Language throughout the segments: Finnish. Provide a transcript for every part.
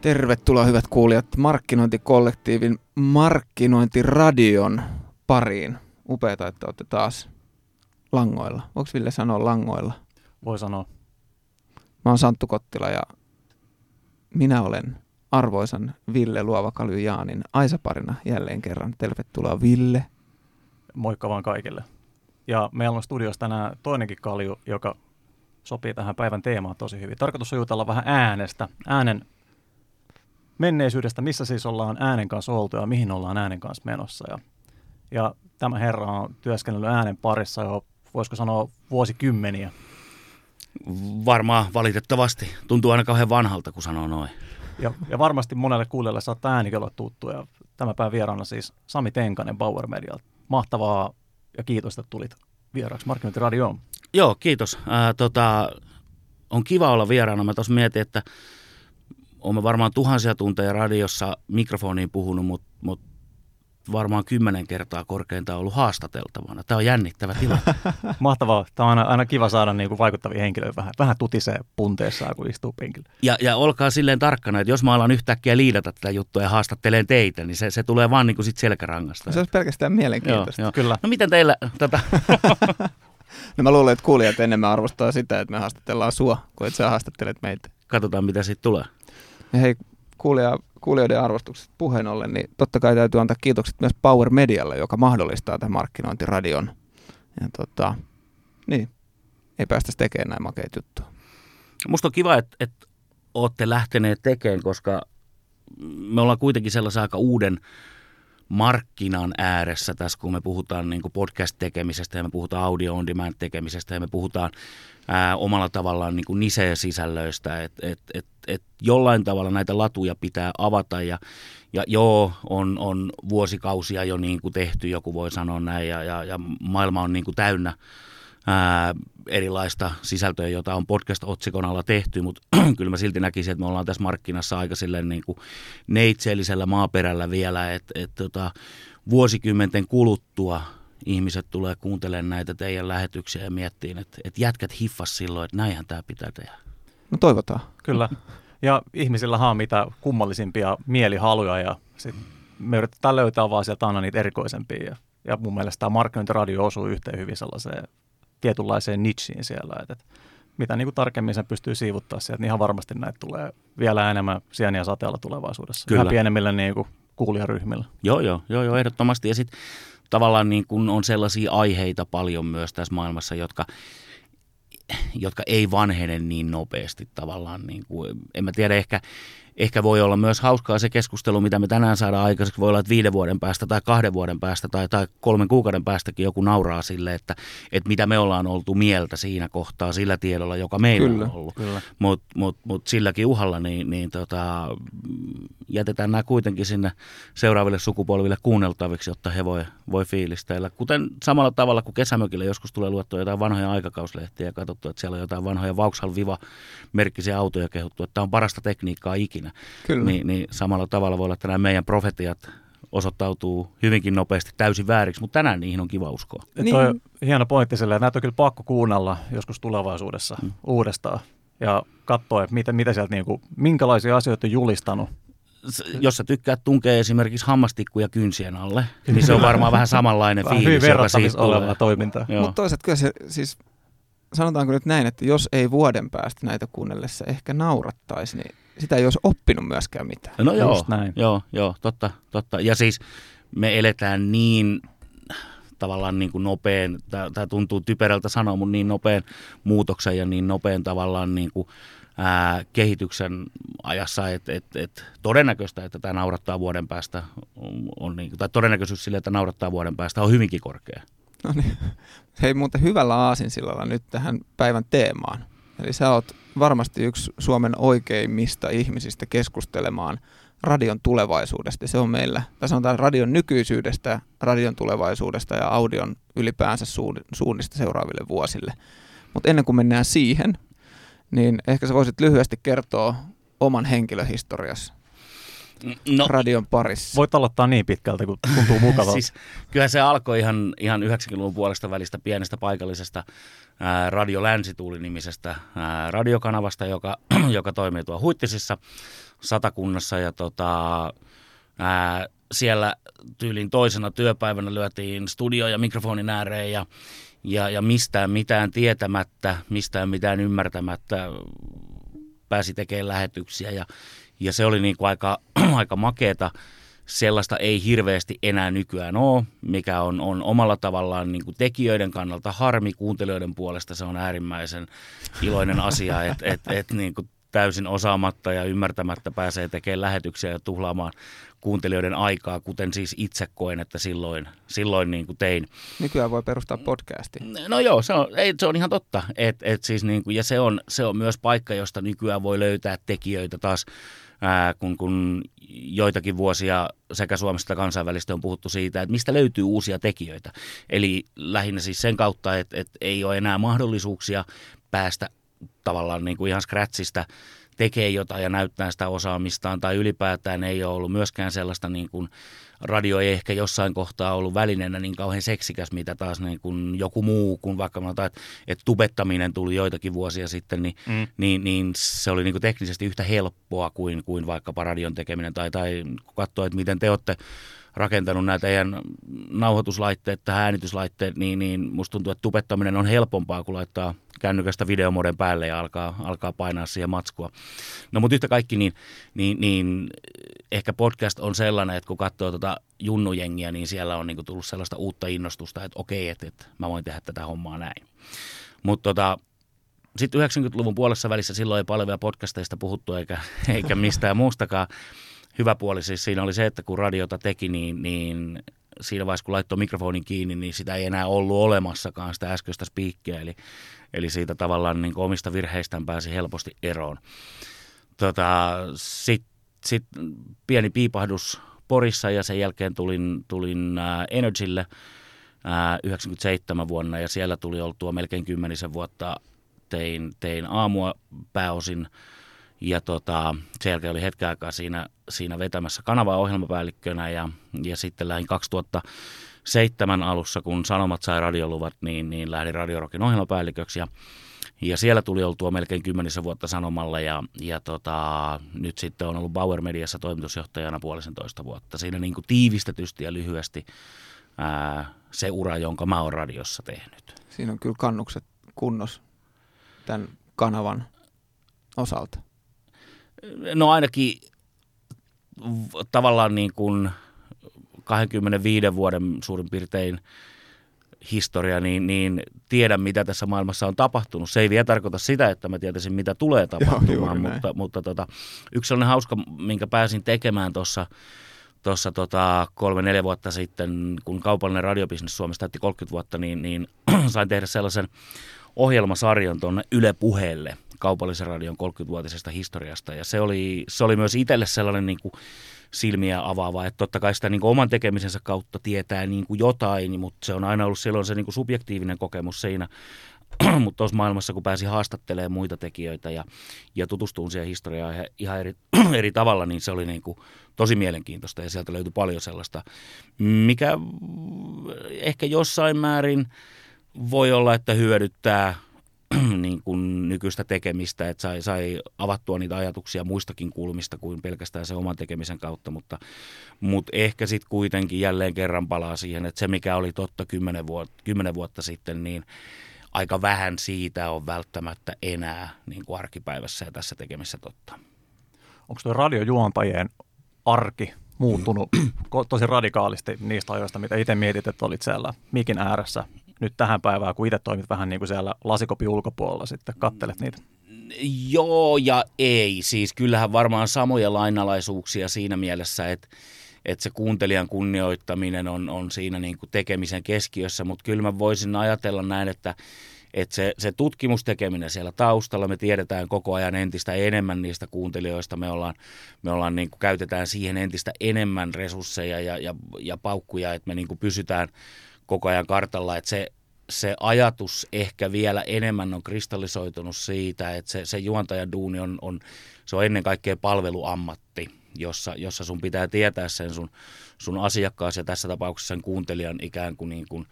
Tervetuloa hyvät kuulijat markkinointikollektiivin markkinointiradion pariin. Upeeta, että olette taas langoilla. Voiko Ville sanoa langoilla? Voi sanoa. Mä oon Santtu Kottila ja minä olen arvoisan Ville Luovakalju Jaanin Aisaparina jälleen kerran. Tervetuloa Ville. Moikka vaan kaikille. Ja meillä on studiossa tänään toinenkin kalju, joka sopii tähän päivän teemaan tosi hyvin. Tarkoitus on jutella vähän äänestä, äänen menneisyydestä, missä siis ollaan äänen kanssa oltu ja mihin ollaan äänen kanssa menossa. Ja, ja tämä herra on työskennellyt äänen parissa jo, voisiko sanoa, vuosikymmeniä. Varmaan valitettavasti. Tuntuu aina kauhean vanhalta, kun sanoo noin. Ja, ja varmasti monelle kuulijalle saattaa äänikin olla tuttu. Ja tämä päivän vieraana siis Sami Tenkanen Bauer Medialta. Mahtavaa ja kiitos, että tulit vieraaksi Markkinointiradioon. Joo, kiitos. Ää, tota, on kiva olla vieraana. Mä tuossa mietin, että olen varmaan tuhansia tunteja radiossa mikrofoniin puhunut, mutta mut varmaan kymmenen kertaa korkeintaan ollut haastateltavana. Tämä on jännittävä tilanne. Mahtavaa. Tämä on aina, aina kiva saada niin kuin vaikuttavia henkilöitä vähän, vähän tutisee punteessaan, kun istuu penkillä. Ja, ja olkaa silleen tarkkana, että jos mä alan yhtäkkiä liidata tätä juttua ja haastattelen teitä, niin se, se tulee vaan niin kuin sit selkärangasta. Se olisi pelkästään mielenkiintoista. Joo, joo. Kyllä. No miten teillä, tota, No mä luulen, että kuulijat enemmän arvostaa sitä, että me haastatellaan sua, kuin että sä haastattelet meitä. katsotaan mitä siitä tulee. Ja hei, kuulija, kuulijoiden arvostukset puheen ollen, niin totta kai täytyy antaa kiitokset myös Power Medialle, joka mahdollistaa tämän markkinointiradion. Ja tota, niin, ei päästä tekemään näin makeita juttuja. Musta on kiva, että, että olette lähteneet tekemään, koska me ollaan kuitenkin sellaisen aika uuden markkinan ääressä tässä, kun me puhutaan niin kuin podcast-tekemisestä ja me puhutaan audio on demand tekemisestä ja me puhutaan ää, omalla tavallaan niin kuin niche-sisällöistä, että et, et, et jollain tavalla näitä latuja pitää avata ja, ja joo, on, on vuosikausia jo niin kuin tehty, joku voi sanoa näin ja, ja, ja maailma on niin kuin täynnä ää, erilaista sisältöä, jota on podcast-otsikon alla tehty, mutta kyllä mä silti näkisin, että me ollaan tässä markkinassa aika silleen niin kuin neitseellisellä maaperällä vielä, että et, tota, vuosikymmenten kuluttua ihmiset tulee kuuntelemaan näitä teidän lähetyksiä ja miettii, että, että jätkät hiffas silloin, että näinhän tämä pitää tehdä. No toivotaan. Kyllä. Ja ihmisillä on mitä kummallisimpia mielihaluja ja sit me yritetään löytää vaan sieltä aina niitä erikoisempia. Ja, ja mun mielestä tämä markkinointiradio osuu yhteen hyvin sellaiseen tietynlaiseen nichiin siellä, että, että mitä niin kuin tarkemmin sen pystyy siivuttaa sieltä, niin ihan varmasti näitä tulee vielä enemmän sieniä sateella tulevaisuudessa. Kyllä. Vähän pienemmillä niin kuin kuulijaryhmillä. Joo, joo, joo, joo ehdottomasti. Ja sitten tavallaan niin kun on sellaisia aiheita paljon myös tässä maailmassa, jotka, jotka ei vanhene niin nopeasti tavallaan. Niin kuin, en mä tiedä, ehkä, ehkä voi olla myös hauskaa se keskustelu, mitä me tänään saadaan aikaiseksi. Voi olla, että viiden vuoden päästä tai kahden vuoden päästä tai, tai kolmen kuukauden päästäkin joku nauraa sille, että, että mitä me ollaan oltu mieltä siinä kohtaa sillä tiedolla, joka meillä Kyllä, on ollut. Mutta mut, mut silläkin uhalla niin, niin tota, jätetään nämä kuitenkin sinne seuraaville sukupolville kuunneltaviksi, jotta he voi, voi fiilisteillä. Kuten samalla tavalla kuin kesämökille joskus tulee luettua jotain vanhoja aikakauslehtiä ja katsottu, että siellä on jotain vanhoja Vauxhall Viva merkkisiä autoja kehuttu, että tämä on parasta tekniikkaa ikinä. Kyllä. Niin, niin samalla tavalla voi olla, että nämä meidän profetiat osoittautuu hyvinkin nopeasti täysin vääriksi, mutta tänään niihin on kiva uskoa. Niin. Toi on hieno pointti silleen, että näitä on kyllä pakko kuunnella joskus tulevaisuudessa mm. uudestaan ja katsoa, että mitä, mitä sieltä, niin kuin, minkälaisia asioita on julistanut. S- Jos sä tykkäät tunkea esimerkiksi hammastikkuja kynsien alle, niin se on varmaan vähän samanlainen Vähän hyvin fiilis, joka siitä olevaa toimintaa. Mutta toisaalta kyllä se, siis sanotaanko nyt näin, että jos ei vuoden päästä näitä kuunnellessa ehkä naurattaisi, niin sitä ei olisi oppinut myöskään mitään. No joo, Just näin. joo, joo, totta, totta. Ja siis me eletään niin tavallaan niin kuin nopean, tämä tuntuu typerältä sanoa, mutta niin nopean muutoksen ja niin nopean tavallaan niin kuin, ää, kehityksen ajassa, että et, et todennäköistä, että tämä naurattaa vuoden päästä, on, on niin, tai todennäköisyys sille, että naurattaa vuoden päästä on hyvinkin korkea. No niin. Hei muuten hyvällä aasinsillalla nyt tähän päivän teemaan. Eli sä oot varmasti yksi Suomen oikeimmista ihmisistä keskustelemaan radion tulevaisuudesta. Se on meillä, tai sanotaan radion nykyisyydestä, radion tulevaisuudesta ja audion ylipäänsä suun- suunnista seuraaville vuosille. Mutta ennen kuin mennään siihen, niin ehkä sä voisit lyhyesti kertoa oman henkilöhistorias. No, radion parissa? Voit aloittaa niin pitkältä, kun tuntuu mukavalta. siis, kyllä se alkoi ihan, ihan 90-luvun puolesta välistä pienestä paikallisesta ää, Radio Länsituuli-nimisestä ää, radiokanavasta, joka, joka toimii tuo Huittisissa satakunnassa. Ja tota, ää, siellä tyylin toisena työpäivänä lyötiin studio ja mikrofonin ääreen ja, ja, ja mistään mitään tietämättä, mistään mitään ymmärtämättä pääsi tekemään lähetyksiä ja, ja se oli niin kuin aika, aika makeeta. Sellaista ei hirveästi enää nykyään ole, mikä on, on omalla tavallaan niin kuin tekijöiden kannalta harmi, kuuntelijoiden puolesta se on äärimmäisen iloinen asia, että et, et, niin kuin täysin osaamatta ja ymmärtämättä pääsee tekemään lähetyksiä ja tuhlaamaan kuuntelijoiden aikaa, kuten siis itse koen, että silloin, silloin niin kuin tein. Nykyään voi perustaa podcasti. No joo, se on, ei, se on ihan totta. Et, et siis niin kuin, ja se on, se on myös paikka, josta nykyään voi löytää tekijöitä taas, ää, kun, kun joitakin vuosia sekä Suomesta että kansainvälisesti on puhuttu siitä, että mistä löytyy uusia tekijöitä. Eli lähinnä siis sen kautta, että, että ei ole enää mahdollisuuksia päästä tavallaan niin kuin ihan scratchista tekee jotain ja näyttää sitä osaamistaan tai ylipäätään ei ole ollut myöskään sellaista niin kuin, radio ei ehkä jossain kohtaa ollut välineenä niin kauhean seksikäs, mitä taas niin kuin joku muu, kun vaikka mä että, että tubettaminen tuli joitakin vuosia sitten, niin, mm. niin, niin se oli niin kuin teknisesti yhtä helppoa kuin, kuin vaikkapa radion tekeminen tai, tai katsoa, että miten te olette rakentanut näitä teidän nauhoituslaitteet tai äänityslaitteet, niin, niin musta tuntuu, että tubettaminen on helpompaa kuin laittaa kännykästä videomoden päälle ja alkaa, alkaa painaa siihen matskua. No mutta yhtä kaikki, niin, niin, niin ehkä podcast on sellainen, että kun katsoo tuota junnujengiä, niin siellä on niin tullut sellaista uutta innostusta, että okei, että, että mä voin tehdä tätä hommaa näin. Mutta tota, sitten 90-luvun puolessa välissä silloin ei paljon vielä podcasteista puhuttu eikä, eikä mistään muustakaan hyvä puoli siis siinä oli se, että kun radiota teki, niin, niin siinä vaiheessa kun laittoi mikrofonin kiinni, niin sitä ei enää ollut olemassakaan sitä äskeistä spiikkiä, eli, eli siitä tavallaan niin omista virheistään pääsi helposti eroon. Tota, Sitten sit pieni piipahdus Porissa ja sen jälkeen tulin, tulin äh, Energylle äh, 97 vuonna ja siellä tuli oltua melkein kymmenisen vuotta. Tein, tein aamua pääosin ja tota, sen jälkeen oli hetken aikaa siinä, siinä vetämässä kanavaa ohjelmapäällikkönä ja, ja sitten lähdin 2007 alussa, kun Sanomat sai radioluvat, niin, niin lähdin Radiorokin ohjelmapäälliköksi ja, ja siellä tuli oltua melkein kymmenisen vuotta Sanomalla ja, ja tota, nyt sitten on ollut Bauer Mediassa toimitusjohtajana puolisentoista vuotta. Siinä niin kuin tiivistetysti ja lyhyesti ää, se ura, jonka mä oon radiossa tehnyt. Siinä on kyllä kannukset kunnos tämän kanavan osalta. No ainakin tavallaan niin kuin 25 vuoden suurin piirtein historia, niin, niin tiedän, mitä tässä maailmassa on tapahtunut. Se ei vielä tarkoita sitä, että mä tietäisin, mitä tulee tapahtumaan, Joo, mutta, mutta tota, yksi sellainen hauska, minkä pääsin tekemään tuossa tuossa tota, kolme-neljä vuotta sitten, kun kaupallinen radiobisnes Suomessa täytti 30 vuotta, niin, niin sain tehdä sellaisen ohjelmasarjan tuonne Yle Puheelle – kaupallisen radion 30-vuotisesta historiasta. Ja se oli, se oli myös itselle sellainen niin kuin silmiä avaava, että totta kai sitä niin kuin oman tekemisensä kautta tietää niin kuin jotain, mutta se on aina ollut silloin se niin kuin subjektiivinen kokemus siinä, mutta tuossa maailmassa, kun pääsi haastattelemaan muita tekijöitä ja, ja tutustumaan siihen historiaan ihan eri, eri tavalla, niin se oli niin kuin tosi mielenkiintoista ja sieltä löytyi paljon sellaista, mikä ehkä jossain määrin voi olla, että hyödyttää – niin kuin nykyistä tekemistä, että sai, sai avattua niitä ajatuksia muistakin kulmista kuin pelkästään se oman tekemisen kautta, mutta, mutta ehkä sitten kuitenkin jälleen kerran palaa siihen, että se mikä oli totta kymmenen vuotta, kymmenen vuotta sitten, niin aika vähän siitä on välttämättä enää niin kuin arkipäivässä ja tässä tekemisessä totta. Onko tuo radiojuontajien arki muuttunut tosi radikaalisti niistä ajoista, mitä itse mietit, että olit siellä mikin ääressä nyt tähän päivään, kun itse toimit vähän niin kuin siellä lasikopi ulkopuolella sitten, kattelet niitä? Joo ja ei. Siis kyllähän varmaan samoja lainalaisuuksia siinä mielessä, että että se kuuntelijan kunnioittaminen on, on siinä niin kuin tekemisen keskiössä, mutta kyllä mä voisin ajatella näin, että, että se, se tutkimustekeminen siellä taustalla, me tiedetään koko ajan entistä enemmän niistä kuuntelijoista, me ollaan, me ollaan niin kuin, käytetään siihen entistä enemmän resursseja ja, ja, ja paukkuja, että me niin kuin pysytään koko ajan kartalla, että se, se ajatus ehkä vielä enemmän on kristallisoitunut siitä, että se, se juontajan duuni on, on, se on ennen kaikkea palveluammatti. jossa, jossa sun pitää tietää sen sun, sun asiakkaasi ja tässä tapauksessa sen kuuntelijan ikään kuin, niin kuin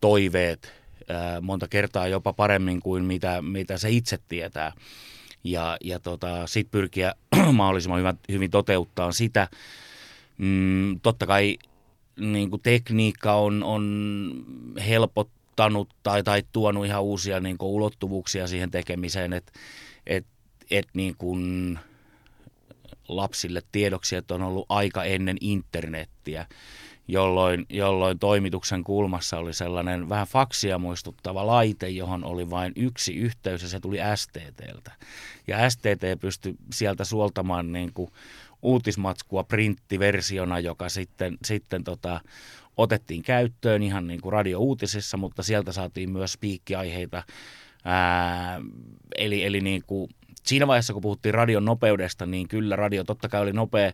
toiveet ää, monta kertaa jopa paremmin kuin mitä, mitä se itse tietää. Ja, ja tota, sitten pyrkiä mahdollisimman hyvin toteuttaa sitä. Mm, totta kai niin kuin tekniikka on, on helpottanut tai, tai tuonut ihan uusia niin kuin ulottuvuuksia siihen tekemiseen, että et, et niin kuin lapsille tiedoksi, että on ollut aika ennen internettiä, jolloin, jolloin toimituksen kulmassa oli sellainen vähän faksia muistuttava laite, johon oli vain yksi yhteys ja se tuli STTltä. Ja STT pystyi sieltä suoltamaan niin kuin uutismatskua printtiversiona, joka sitten, sitten tota, otettiin käyttöön ihan niin kuin radiouutisissa, mutta sieltä saatiin myös spiikkiaiheita. Ää, eli eli niin kuin siinä vaiheessa, kun puhuttiin radion nopeudesta, niin kyllä radio totta kai oli nopea,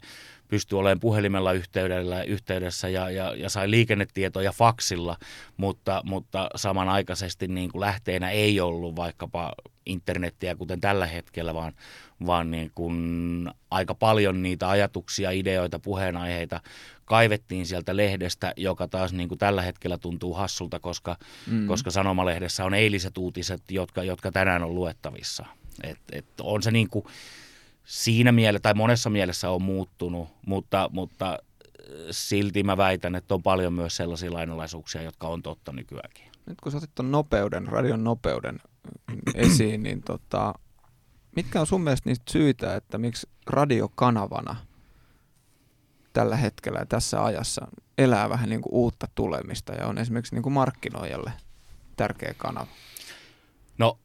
pystyi olemaan puhelimella yhteydellä, yhteydessä ja, ja, ja sai liikennetietoja faksilla, mutta, mutta samanaikaisesti niin kuin lähteenä ei ollut vaikkapa internettiä kuten tällä hetkellä, vaan, vaan niin kuin aika paljon niitä ajatuksia, ideoita, puheenaiheita kaivettiin sieltä lehdestä, joka taas niin kuin tällä hetkellä tuntuu hassulta, koska, mm. koska Sanomalehdessä on eiliset uutiset, jotka, jotka tänään on luettavissa. Et, et on se niin kuin siinä mielessä, tai monessa mielessä on muuttunut, mutta, mutta äh, silti mä väitän, että on paljon myös sellaisia lainalaisuuksia, jotka on totta nykyäänkin. Nyt kun sä otit tuon nopeuden, radion nopeuden esiin, niin tota, mitkä on sun mielestä niistä syitä, että miksi radiokanavana tällä hetkellä ja tässä ajassa elää vähän niin kuin uutta tulemista ja on esimerkiksi niin kuin markkinoijalle tärkeä kanava? No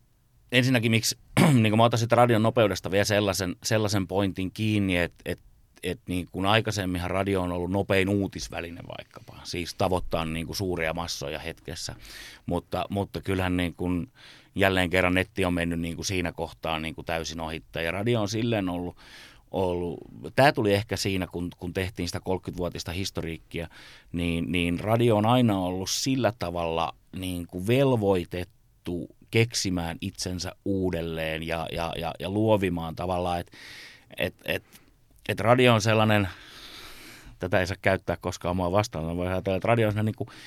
ensinnäkin miksi, niin mä otan radion nopeudesta vielä sellaisen, sellaisen pointin kiinni, että, että että niin kuin aikaisemminhan radio on ollut nopein uutisväline vaikkapa, siis tavoittaa niin kuin suuria massoja hetkessä, mutta, mutta kyllähän niin kuin jälleen kerran netti on mennyt niin kuin siinä kohtaa niin kuin täysin ohittaa ja radio on silleen ollut, ollut, tämä tuli ehkä siinä, kun, kun tehtiin sitä 30-vuotista historiikkia, niin, niin radio on aina ollut sillä tavalla niin kuin velvoitettu keksimään itsensä uudelleen ja, ja, ja, ja luovimaan tavallaan, että et, et, et radio on sellainen, tätä ei saa käyttää koskaan omaa vastaan, voi ajatella, että radio on sellainen niin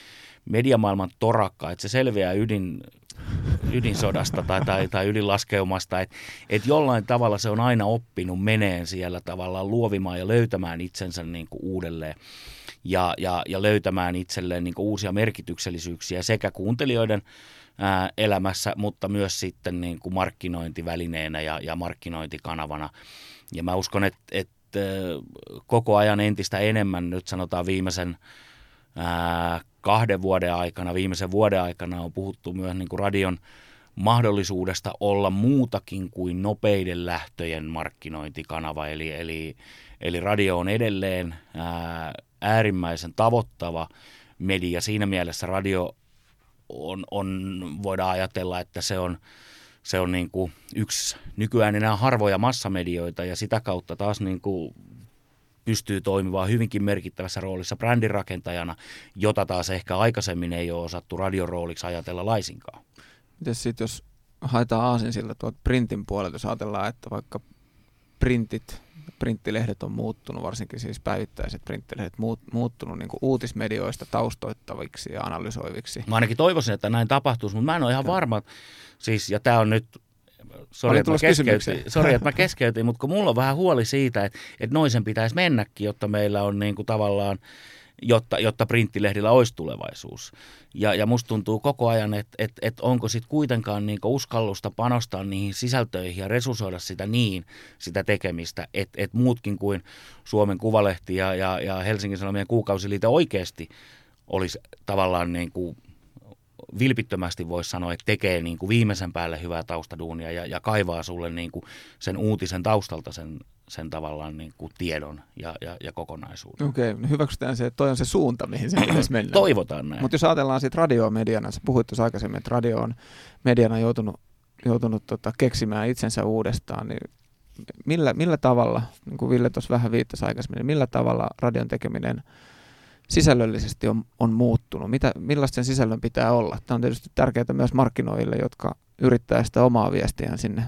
mediamaailman torakka, että se selviää ydin, ydinsodasta tai, tai, tai ydinlaskeumasta, että et jollain tavalla se on aina oppinut meneen siellä tavallaan luovimaan ja löytämään itsensä niin kuin uudelleen ja, ja, ja löytämään itselleen niin kuin uusia merkityksellisyyksiä sekä kuuntelijoiden elämässä, mutta myös sitten niin kuin markkinointivälineenä ja, ja markkinointikanavana. Ja mä uskon, että, että koko ajan entistä enemmän nyt sanotaan viimeisen kahden vuoden aikana, viimeisen vuoden aikana on puhuttu myös niin kuin radion mahdollisuudesta olla muutakin kuin nopeiden lähtöjen markkinointikanava. Eli, eli, eli radio on edelleen ää, äärimmäisen tavoittava media. Siinä mielessä radio on, on, voidaan ajatella, että se on, se on niin kuin yksi nykyään enää harvoja massamedioita ja sitä kautta taas niin kuin pystyy toimimaan hyvinkin merkittävässä roolissa brändirakentajana, jota taas ehkä aikaisemmin ei ole osattu radiorooliksi ajatella laisinkaan. Miten sitten, jos haetaan aasin sillä tuolta printin puolelta, jos ajatellaan, että vaikka printit, printtilehdet on muuttunut, varsinkin siis päivittäiset printtilehdet muut, muuttunut niin uutismedioista taustoittaviksi ja analysoiviksi. Mä ainakin toivoisin, että näin tapahtuisi, mutta mä en ole ihan varma. Siis, ja tämä on nyt Sori, että, Sori, että mä keskeytin, mutta kun mulla on vähän huoli siitä, että, että noisen pitäisi mennäkin, jotta meillä on niin kuin tavallaan, jotta, jotta printtilehdillä olisi tulevaisuus. Ja, ja musta tuntuu koko ajan, että, että, että onko sitten kuitenkaan niin uskallusta panostaa niihin sisältöihin ja resursoida sitä niin, sitä tekemistä, että, että muutkin kuin Suomen Kuvalehti ja, ja, ja Helsingin Sanomien kuukausiliite oikeasti olisi tavallaan niin kuin vilpittömästi voisi sanoa, että tekee niin kuin viimeisen päälle hyvää taustaduunia ja, ja kaivaa sulle niin kuin sen uutisen taustalta sen, sen tavallaan niin kuin tiedon ja, ja, ja kokonaisuuden. Okei, okay, no hyväksytään se, että toi on se suunta, mihin se pitäisi mennä. Toivotaan näin. Mutta jos ajatellaan sitten radioa mediana, sä puhuit tuossa aikaisemmin, että radio on mediana joutunut, joutunut tota, keksimään itsensä uudestaan, niin millä, millä tavalla, niin kuin Ville tuossa vähän viittasi aikaisemmin, niin millä tavalla radion tekeminen – sisällöllisesti on, on muuttunut? Mitä, millaista sen sisällön pitää olla? Tämä on tietysti tärkeää myös markkinoille, jotka yrittää sitä omaa viestiään sinne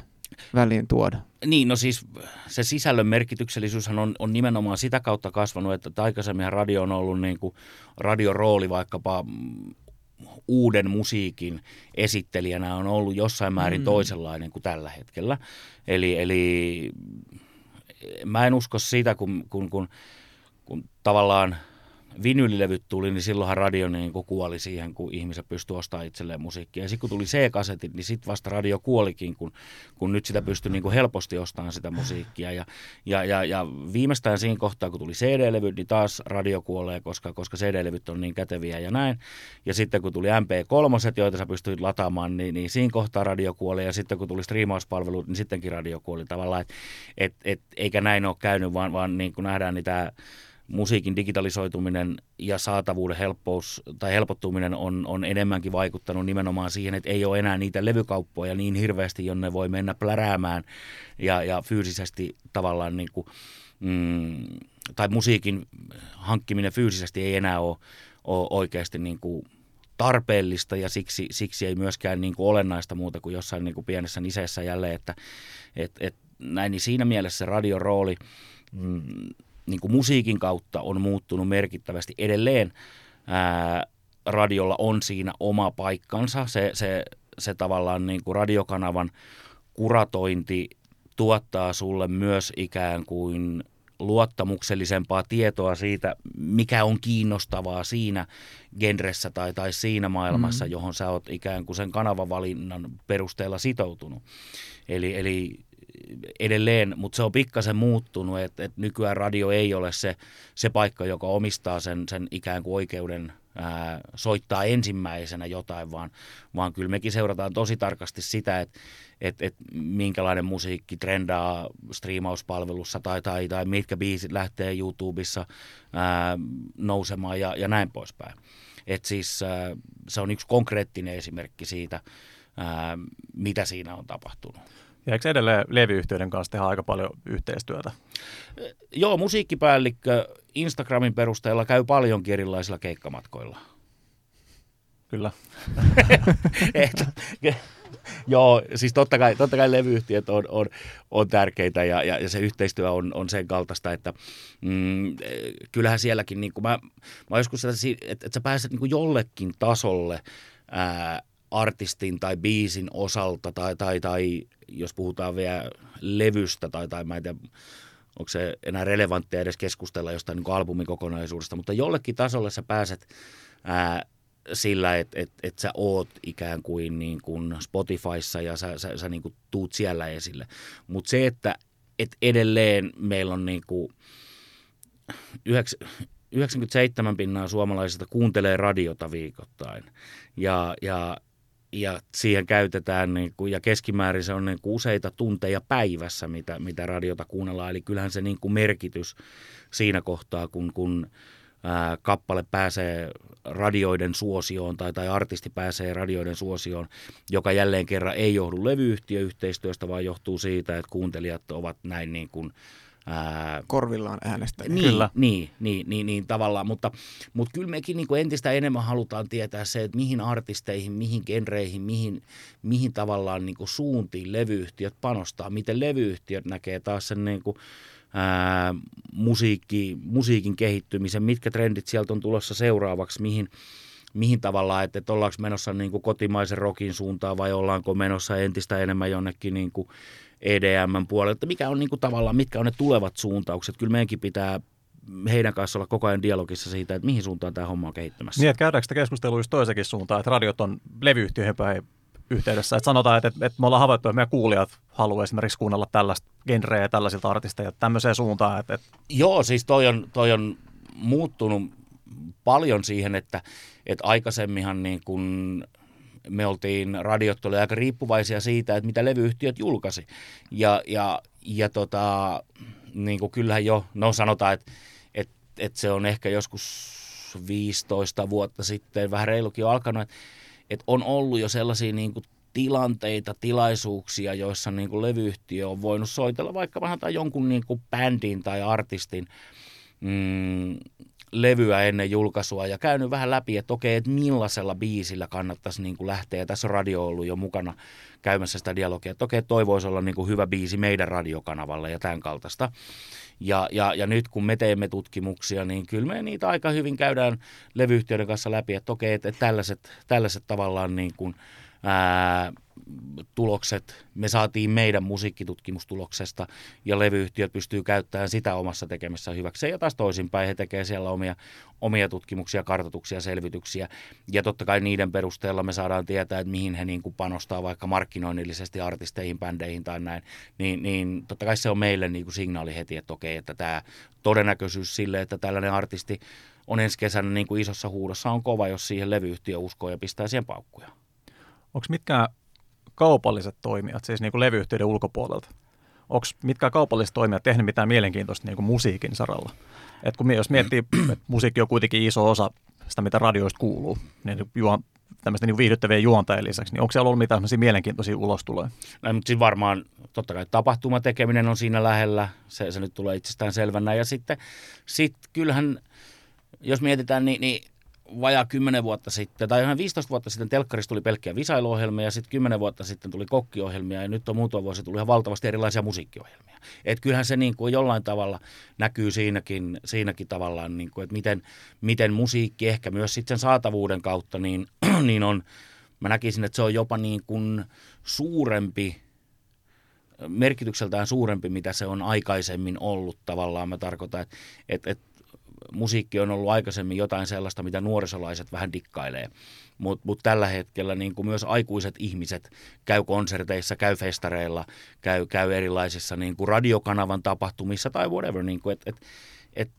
väliin tuoda? Niin, no siis se sisällön merkityksellisyyshän on, on nimenomaan sitä kautta kasvanut, että aikaisemmin radio on ollut niin kuin radiorooli vaikkapa uuden musiikin esittelijänä on ollut jossain määrin mm. toisenlainen kuin tällä hetkellä. Eli, eli mä en usko sitä, kun, kun, kun, kun tavallaan – vinylilevyt tuli, niin silloinhan radio niin kuoli siihen, kun ihmiset pystyivät ostamaan itselleen musiikkia. Ja sitten kun tuli C-kasetit, niin sitten vasta radio kuolikin, kun, kun nyt sitä pystyi niin helposti ostamaan sitä musiikkia. Ja, ja, ja, ja viimeistään siinä kohtaa, kun tuli CD-levyt, niin taas radio kuolee, koska, koska CD-levyt on niin käteviä ja näin. Ja sitten kun tuli MP3, joita sä pystyit lataamaan, niin, niin siinä kohtaa radio kuoli. Ja sitten kun tuli striimauspalvelut, niin sittenkin radio kuoli tavallaan. Et, et, et, eikä näin ole käynyt, vaan, vaan niin kuin nähdään niitä musiikin digitalisoituminen ja saatavuuden helppous tai helpottuminen on, on enemmänkin vaikuttanut nimenomaan siihen, että ei ole enää niitä levykauppoja niin hirveästi, jonne voi mennä pläräämään ja, ja fyysisesti tavallaan niin kuin, mm, tai musiikin hankkiminen fyysisesti ei enää ole, ole oikeasti niin kuin tarpeellista ja siksi, siksi ei myöskään niin kuin olennaista muuta kuin jossain niin kuin pienessä niseessä jälleen, että et, et, näin, niin siinä mielessä radion rooli mm, niin kuin musiikin kautta on muuttunut merkittävästi. Edelleen ää, radiolla on siinä oma paikkansa. Se, se, se tavallaan niin kuin radiokanavan kuratointi tuottaa sulle myös ikään kuin luottamuksellisempaa tietoa siitä, mikä on kiinnostavaa siinä genressä tai, tai siinä maailmassa, mm-hmm. johon sä oot ikään kuin sen kanavavalinnan perusteella sitoutunut. Eli, eli edelleen, mutta se on pikkasen muuttunut, että, että nykyään radio ei ole se, se paikka, joka omistaa sen, sen ikään kuin oikeuden ää, soittaa ensimmäisenä jotain, vaan, vaan kyllä mekin seurataan tosi tarkasti sitä, että et, et minkälainen musiikki trendaa striimauspalvelussa tai, tai, tai mitkä biisit lähtee YouTubessa ää, nousemaan ja, ja näin poispäin. Et siis ää, se on yksi konkreettinen esimerkki siitä, ää, mitä siinä on tapahtunut. Ja eikö edelleen levyyhtiöiden kanssa tehdä aika paljon yhteistyötä? Joo, musiikkipäällikkö Instagramin perusteella käy paljon erilaisilla keikkamatkoilla. Kyllä. Joo, siis totta kai, totta kai levyyhtiöt on, on, on tärkeitä ja, ja, ja se yhteistyö on, on sen kaltaista, että mm, kyllähän sielläkin, niin kuin mä, mä joskus, että, että, että sä pääset niin kuin jollekin tasolle ää, artistin tai biisin osalta tai, tai, tai jos puhutaan vielä levystä tai, tai mä en tiedä, onko se enää relevanttia edes keskustella jostain niin albumikokonaisuudesta, mutta jollekin tasolle sä pääset ää, sillä, että et, et sä oot ikään kuin, niin kuin Spotifyssa ja sä, sä, sä niin kuin tuut siellä esille. Mutta se, että et edelleen meillä on niin kuin 97 pinnaa suomalaisista kuuntelee radiota viikoittain. Ja, ja ja siihen käytetään, niin kuin, ja keskimäärin se on niin kuin useita tunteja päivässä, mitä, mitä radiota kuunnellaan. Eli kyllähän se niin kuin merkitys siinä kohtaa, kun, kun ää, kappale pääsee radioiden suosioon tai, tai artisti pääsee radioiden suosioon, joka jälleen kerran ei johdu levyyhtiöyhteistyöstä, vaan johtuu siitä, että kuuntelijat ovat näin niin kuin, Ää, Korvillaan äänestäjä. Niin, kyllä. Niin, niin, niin, niin tavallaan, mutta, mutta kyllä mekin niin kuin entistä enemmän halutaan tietää se, että mihin artisteihin, mihin genreihin, mihin, mihin tavallaan niin kuin suuntiin levyyhtiöt panostaa, miten levyyhtiöt näkee taas sen niin kuin, ää, musiikki, musiikin kehittymisen, mitkä trendit sieltä on tulossa seuraavaksi, mihin, mihin tavallaan, että, että ollaanko menossa niin kuin kotimaisen rokin suuntaan vai ollaanko menossa entistä enemmän jonnekin niin kuin EDM puolelta, mikä on niin kuin tavallaan, mitkä on ne tulevat suuntaukset. Kyllä meidänkin pitää heidän kanssa olla koko ajan dialogissa siitä, että mihin suuntaan tämä homma on kehittymässä. Niin, että käydäänkö sitä keskustelua just toisenkin suuntaan, että radiot on levyyhtiöihin päin yhteydessä. Että sanotaan, että, että me ollaan havaittu, että meidän kuulijat haluaa esimerkiksi kuunnella tällaista genreä tällaisilta artisteja tämmöiseen suuntaan. Että, että... Joo, siis toi on, toi on muuttunut paljon siihen, että, että aikaisemminhan niin kuin me oltiin, radiot oli aika riippuvaisia siitä, että mitä levyyhtiöt julkaisi. Ja, ja, ja tota, niin kuin kyllähän jo, no sanotaan, että, että, että se on ehkä joskus 15 vuotta sitten, vähän reilukin on alkanut, että, että on ollut jo sellaisia niin kuin tilanteita, tilaisuuksia, joissa niin kuin levyyhtiö on voinut soitella vaikka vähän tai jonkun niin kuin bändin tai artistin mm, levyä ennen julkaisua ja käynyt vähän läpi, että okei, että millaisella biisillä kannattaisi niin kuin lähteä. Ja tässä on radio ollut jo mukana käymässä sitä dialogia, että okei, toi voisi olla niin kuin hyvä biisi meidän radiokanavalle ja tämän kaltaista. Ja, ja, ja nyt kun me teemme tutkimuksia, niin kyllä me niitä aika hyvin käydään levyyhtiöiden kanssa läpi, että okei, että tällaiset, tällaiset tavallaan niin kuin, ää, tulokset, me saatiin meidän musiikkitutkimustuloksesta ja levyyhtiöt pystyy käyttämään sitä omassa tekemässä hyväkseen. Ja taas toisinpäin he tekevät siellä omia, omia tutkimuksia, kartoituksia, selvityksiä. Ja totta kai niiden perusteella me saadaan tietää, että mihin he niin kuin panostaa vaikka markkinoinnillisesti artisteihin, bändeihin tai näin, niin, niin totta kai se on meille niin kuin signaali heti, että okei, että tämä todennäköisyys sille, että tällainen artisti on ensi kesänä niin kuin isossa huudossa on kova, jos siihen levyyhtiö uskoo ja pistää siihen paukkuja. Onko mitkään kaupalliset toimijat, siis niin kuin levyyhtiöiden ulkopuolelta, onko mitkä kaupalliset toimijat tehnyt mitään mielenkiintoista niin kuin musiikin saralla? Et kun jos miettii, että musiikki on kuitenkin iso osa sitä, mitä radioista kuuluu, niin juon, tämmöisten niin viihdyttävien juontajien lisäksi, niin onko siellä ollut mitään mielenkiintoisia ulostuloja? No, mutta siis varmaan totta kai tapahtumatekeminen on siinä lähellä, se, se nyt tulee itsestään selvänä. Ja sitten sit kyllähän, jos mietitään, niin, niin vajaa 10 vuotta sitten, tai ihan 15 vuotta sitten telkkarista tuli pelkkiä visailuohjelmia, ja sitten 10 vuotta sitten tuli kokkiohjelmia, ja nyt on muutama vuosi tuli ihan valtavasti erilaisia musiikkiohjelmia. Et kyllähän se niin kuin jollain tavalla näkyy siinäkin, siinäkin tavallaan, niin kuin, että miten, miten musiikki ehkä myös sitten saatavuuden kautta, niin, niin on, mä näkisin, että se on jopa niin kuin suurempi, merkitykseltään suurempi, mitä se on aikaisemmin ollut tavallaan. Mä tarkoitan, että, että musiikki on ollut aikaisemmin jotain sellaista, mitä nuorisolaiset vähän dikkailee. Mutta mut tällä hetkellä niin kuin myös aikuiset ihmiset käy konserteissa, käy festareilla, käy, käy erilaisissa niin kuin radiokanavan tapahtumissa tai whatever. Niin kuin, et, et, et,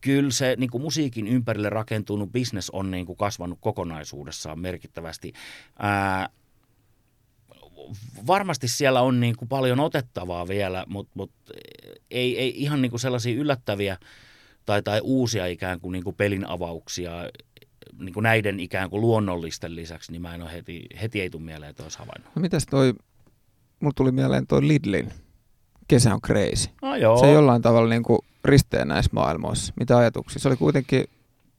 kyllä se niin kuin musiikin ympärille rakentunut business on niin kuin kasvanut kokonaisuudessaan merkittävästi. Ää, varmasti siellä on niin kuin paljon otettavaa vielä, mutta mut ei, ei ihan niin kuin sellaisia yllättäviä tai, tai uusia ikään kuin, niin kuin pelin avauksia niin kuin näiden ikään kuin luonnollisten lisäksi, niin mä en ole heti, heti ei tule mieleen, että olisi havainnut. No mitäs toi, mulla tuli mieleen toi Lidlin Kesä on crazy. No joo. Se jollain tavalla niin kuin risteen näissä maailmoissa. Mitä ajatuksia? Se oli kuitenkin,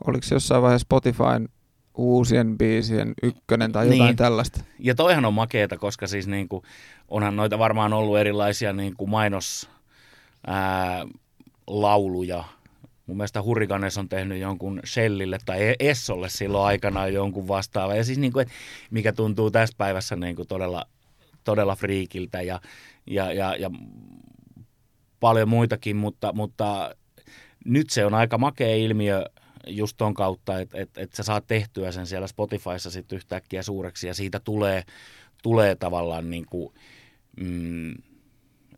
oliko se jossain vaiheessa Spotifyn uusien biisien ykkönen tai jotain niin. tällaista? Ja toihan on makeeta, koska siis niin kuin, onhan noita varmaan ollut erilaisia niin kuin mainos ää, lauluja Mun mielestä Hurrikanes on tehnyt jonkun Shellille tai e- Essolle silloin aikanaan jonkun vastaava. Ja siis niin kuin, mikä tuntuu tässä päivässä niin kuin todella, todella friikiltä ja, ja, ja, ja paljon muitakin, mutta, mutta nyt se on aika makea ilmiö just ton kautta, että et, et sä saat tehtyä sen siellä Spotifyssa sitten yhtäkkiä suureksi ja siitä tulee, tulee tavallaan niin kuin, mm,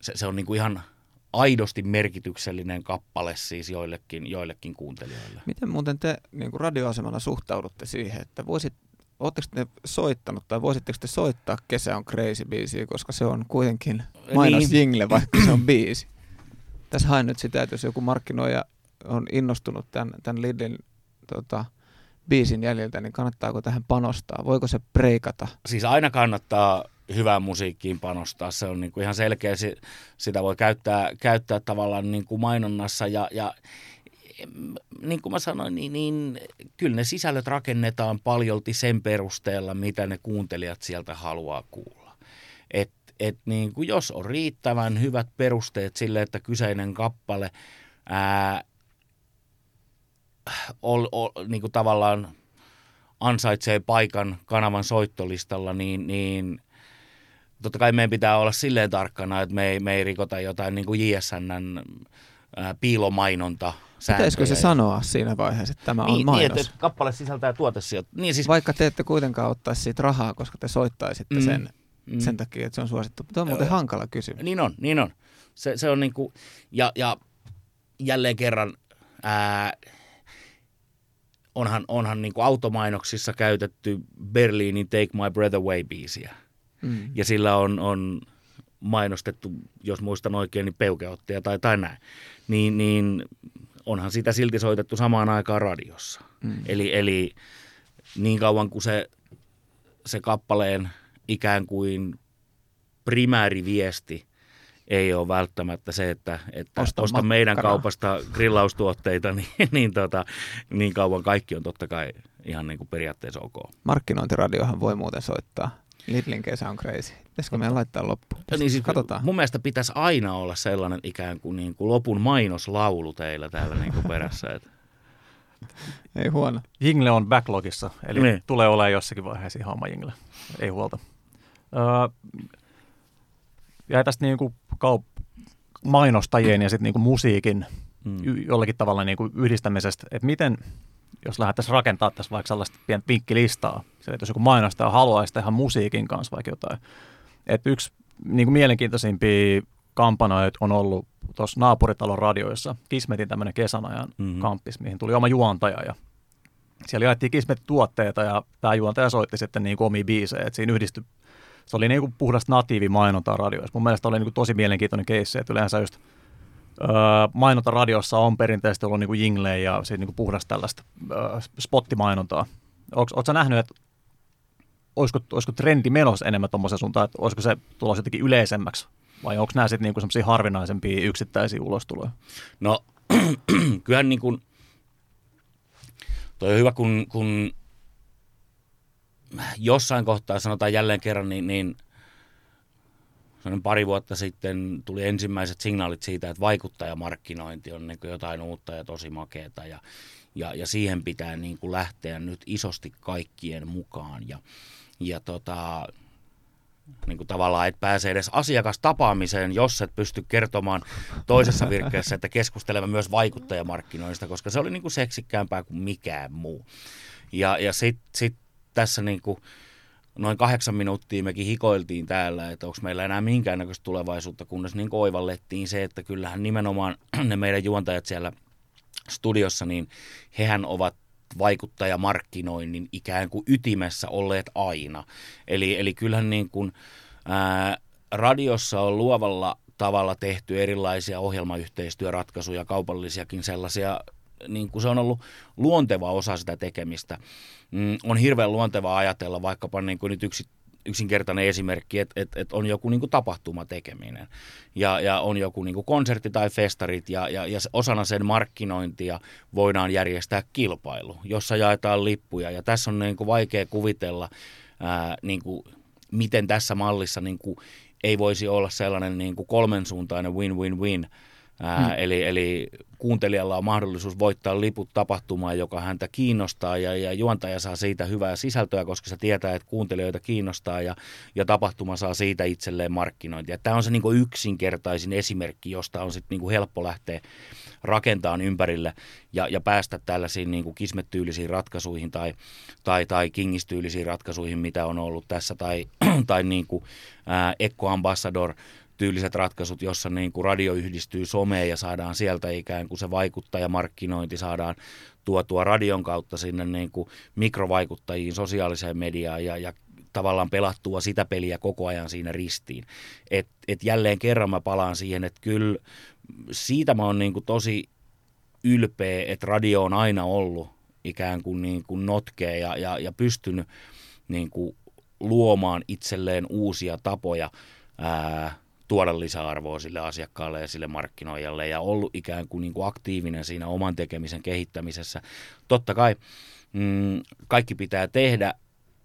se, se on niin kuin ihan – aidosti merkityksellinen kappale siis joillekin, joillekin kuuntelijoille. Miten muuten te niin kuin radioasemalla suhtaudutte siihen, että voisit, Oletteko te soittanut tai voisitteko te soittaa Kesä on crazy biisiä, koska se on kuitenkin mainos niin. jingle, vaikka se on biisi. Tässä haen nyt sitä, että jos joku markkinoija on innostunut tämän, tämän Lidlin tota, biisin jäljiltä, niin kannattaako tähän panostaa? Voiko se preikata? Siis aina kannattaa hyvään musiikkiin panostaa. Se on niin kuin ihan selkeä, sitä voi käyttää, käyttää tavallaan niin kuin mainonnassa ja, ja niin kuin mä sanoin, niin, niin kyllä ne sisällöt rakennetaan paljolti sen perusteella, mitä ne kuuntelijat sieltä haluaa kuulla. Et, et niin kuin jos on riittävän hyvät perusteet sille, että kyseinen kappale ää, ol, ol, niin kuin tavallaan ansaitsee paikan kanavan soittolistalla, niin, niin totta kai meidän pitää olla silleen tarkkana, että me ei, me ei rikota jotain niin kuin JSNn ää, piilomainonta Pitäisikö se sanoa siinä vaiheessa, että tämä niin, on mainos? Niin, että kappale sisältää tuotesijoit. Niin, siis... Vaikka te ette kuitenkaan ottaisi siitä rahaa, koska te soittaisitte mm, sen mm. sen takia, että se on suosittu. Tämä on muuten hankala kysymys. Niin on, niin on. Se, se on niin kuin, ja, ja jälleen kerran, ää, onhan, onhan niin kuin automainoksissa käytetty Berliinin Take My Breath Away-biisiä. Mm. Ja sillä on, on mainostettu, jos muistan oikein, niin peukeotteja tai, tai näin. Niin, niin onhan sitä silti soitettu samaan aikaan radiossa. Mm. Eli, eli niin kauan kuin se, se kappaleen ikään kuin primääriviesti ei ole välttämättä se, että, että Osta osta meidän kaupasta grillaustuotteita, niin, niin, tota, niin kauan kaikki on totta kai ihan niin kuin periaatteessa ok. Markkinointiradiohan voi muuten soittaa. Lidlin kesä on crazy. Pitäisikö meidän laittaa loppuun? Niin siis Katsotaan. Mun mielestä pitäisi aina olla sellainen ikään kuin, niin kuin lopun mainoslaulu teillä täällä niin kuin perässä. Että Ei huono. Jingle on backlogissa, eli Niin. niin. tulee olemaan jossakin vaiheessa ihan oma jingle. Ei huolta. Öö, jäi tästä niinku kaup- mainostajien ja sitten niinku musiikin mm. y- jollakin tavalla niinku yhdistämisestä, että miten, jos lähdettäisiin rakentaa tässä vaikka sellaista pientä vinkkilistaa, sillä että jos joku mainostaja haluaisi tehdä musiikin kanssa vaikka jotain. Että yksi niinku mielenkiintoisimpia kampanjoita on ollut tuossa naapuritalon radioissa, Kismetin tämmöinen kesän ajan Mhm. mm-hmm. kamppis, mihin tuli oma juontaja ja siellä jaettiin Kismet-tuotteita ja tämä juontaja soitti sitten niin omia biisejä, että siinä yhdistyi, se oli niin kuin puhdasta natiivimainontaa radioissa. Mun mielestä oli niin kuin tosi mielenkiintoinen keissi, että yleensä just mainonta radiossa on perinteisesti ollut niin kuin jinglejä ja siis niin kuin puhdasta tällaista öö, spottimainontaa. Oletko nähnyt, että olisiko, olisiko trendi menossa enemmän tuommoisen suuntaan, että olisiko se tulossa jotenkin yleisemmäksi vai onko nämä sitten niin semmoisia harvinaisempia yksittäisiä ulostuloja? No, kyllähän niin kuin, toi on hyvä, kun, kun jossain kohtaa sanotaan jälleen kerran, niin, niin sellainen pari vuotta sitten tuli ensimmäiset signaalit siitä, että vaikuttajamarkkinointi on niin jotain uutta ja tosi makeata ja, ja, ja siihen pitää niin kuin lähteä nyt isosti kaikkien mukaan ja, ja tota, niin kuin tavallaan et pääse edes asiakastapaamiseen, jos et pysty kertomaan toisessa virkkeessä, että keskustelemme myös vaikuttajamarkkinoinnista, koska se oli niin kuin seksikkäämpää kuin mikään muu. Ja, ja sitten sit tässä niin kuin noin kahdeksan minuuttia mekin hikoiltiin täällä, että onko meillä enää minkäännäköistä tulevaisuutta, kunnes niin kuin oivallettiin se, että kyllähän nimenomaan ne meidän juontajat siellä studiossa, niin hehän ovat vaikuttajamarkkinoinnin ikään kuin ytimessä olleet aina. Eli, eli kyllähän niin kuin, ää, radiossa on luovalla tavalla tehty erilaisia ohjelmayhteistyöratkaisuja, kaupallisiakin sellaisia, niin kuin se on ollut luonteva osa sitä tekemistä. Mm, on hirveän luontevaa ajatella vaikkapa niin kuin nyt yksi yksinkertainen esimerkki, että et, et on joku niin kuin tapahtumatekeminen ja, ja on joku niin kuin konsertti tai festarit ja, ja, ja osana sen markkinointia voidaan järjestää kilpailu, jossa jaetaan lippuja ja tässä on niin kuin vaikea kuvitella, ää, niin kuin, miten tässä mallissa niin kuin, ei voisi olla sellainen niin kuin kolmensuuntainen win-win-win, Ää, hmm. eli, eli kuuntelijalla on mahdollisuus voittaa liput tapahtumaan, joka häntä kiinnostaa ja, ja juontaja saa siitä hyvää sisältöä, koska se tietää, että kuuntelijoita kiinnostaa ja, ja tapahtuma saa siitä itselleen markkinointia. Tämä on se niin kuin yksinkertaisin esimerkki, josta on sitten niin helppo lähteä rakentamaan ympärille ja, ja päästä tällaisiin niin kuin kismettyylisiin ratkaisuihin tai, tai, tai kingistyylisiin ratkaisuihin, mitä on ollut tässä, tai, tai niin kuin, ää, Eco Ambassador tyyliset ratkaisut, jossa niin kuin radio yhdistyy someen ja saadaan sieltä ikään kuin se vaikuttajamarkkinointi saadaan tuotua radion kautta sinne niin kuin mikrovaikuttajiin, sosiaaliseen mediaan ja, ja tavallaan pelattua sitä peliä koko ajan siinä ristiin. Et, et jälleen kerran mä palaan siihen, että kyllä siitä mä oon niin kuin tosi ylpeä, että radio on aina ollut ikään kuin, niin kuin notkea ja, ja, ja pystynyt niin kuin luomaan itselleen uusia tapoja ää, tuoda lisäarvoa sille asiakkaalle ja sille markkinoijalle ja ollut ikään kuin, niin kuin aktiivinen siinä oman tekemisen kehittämisessä. Totta kai mm, kaikki pitää tehdä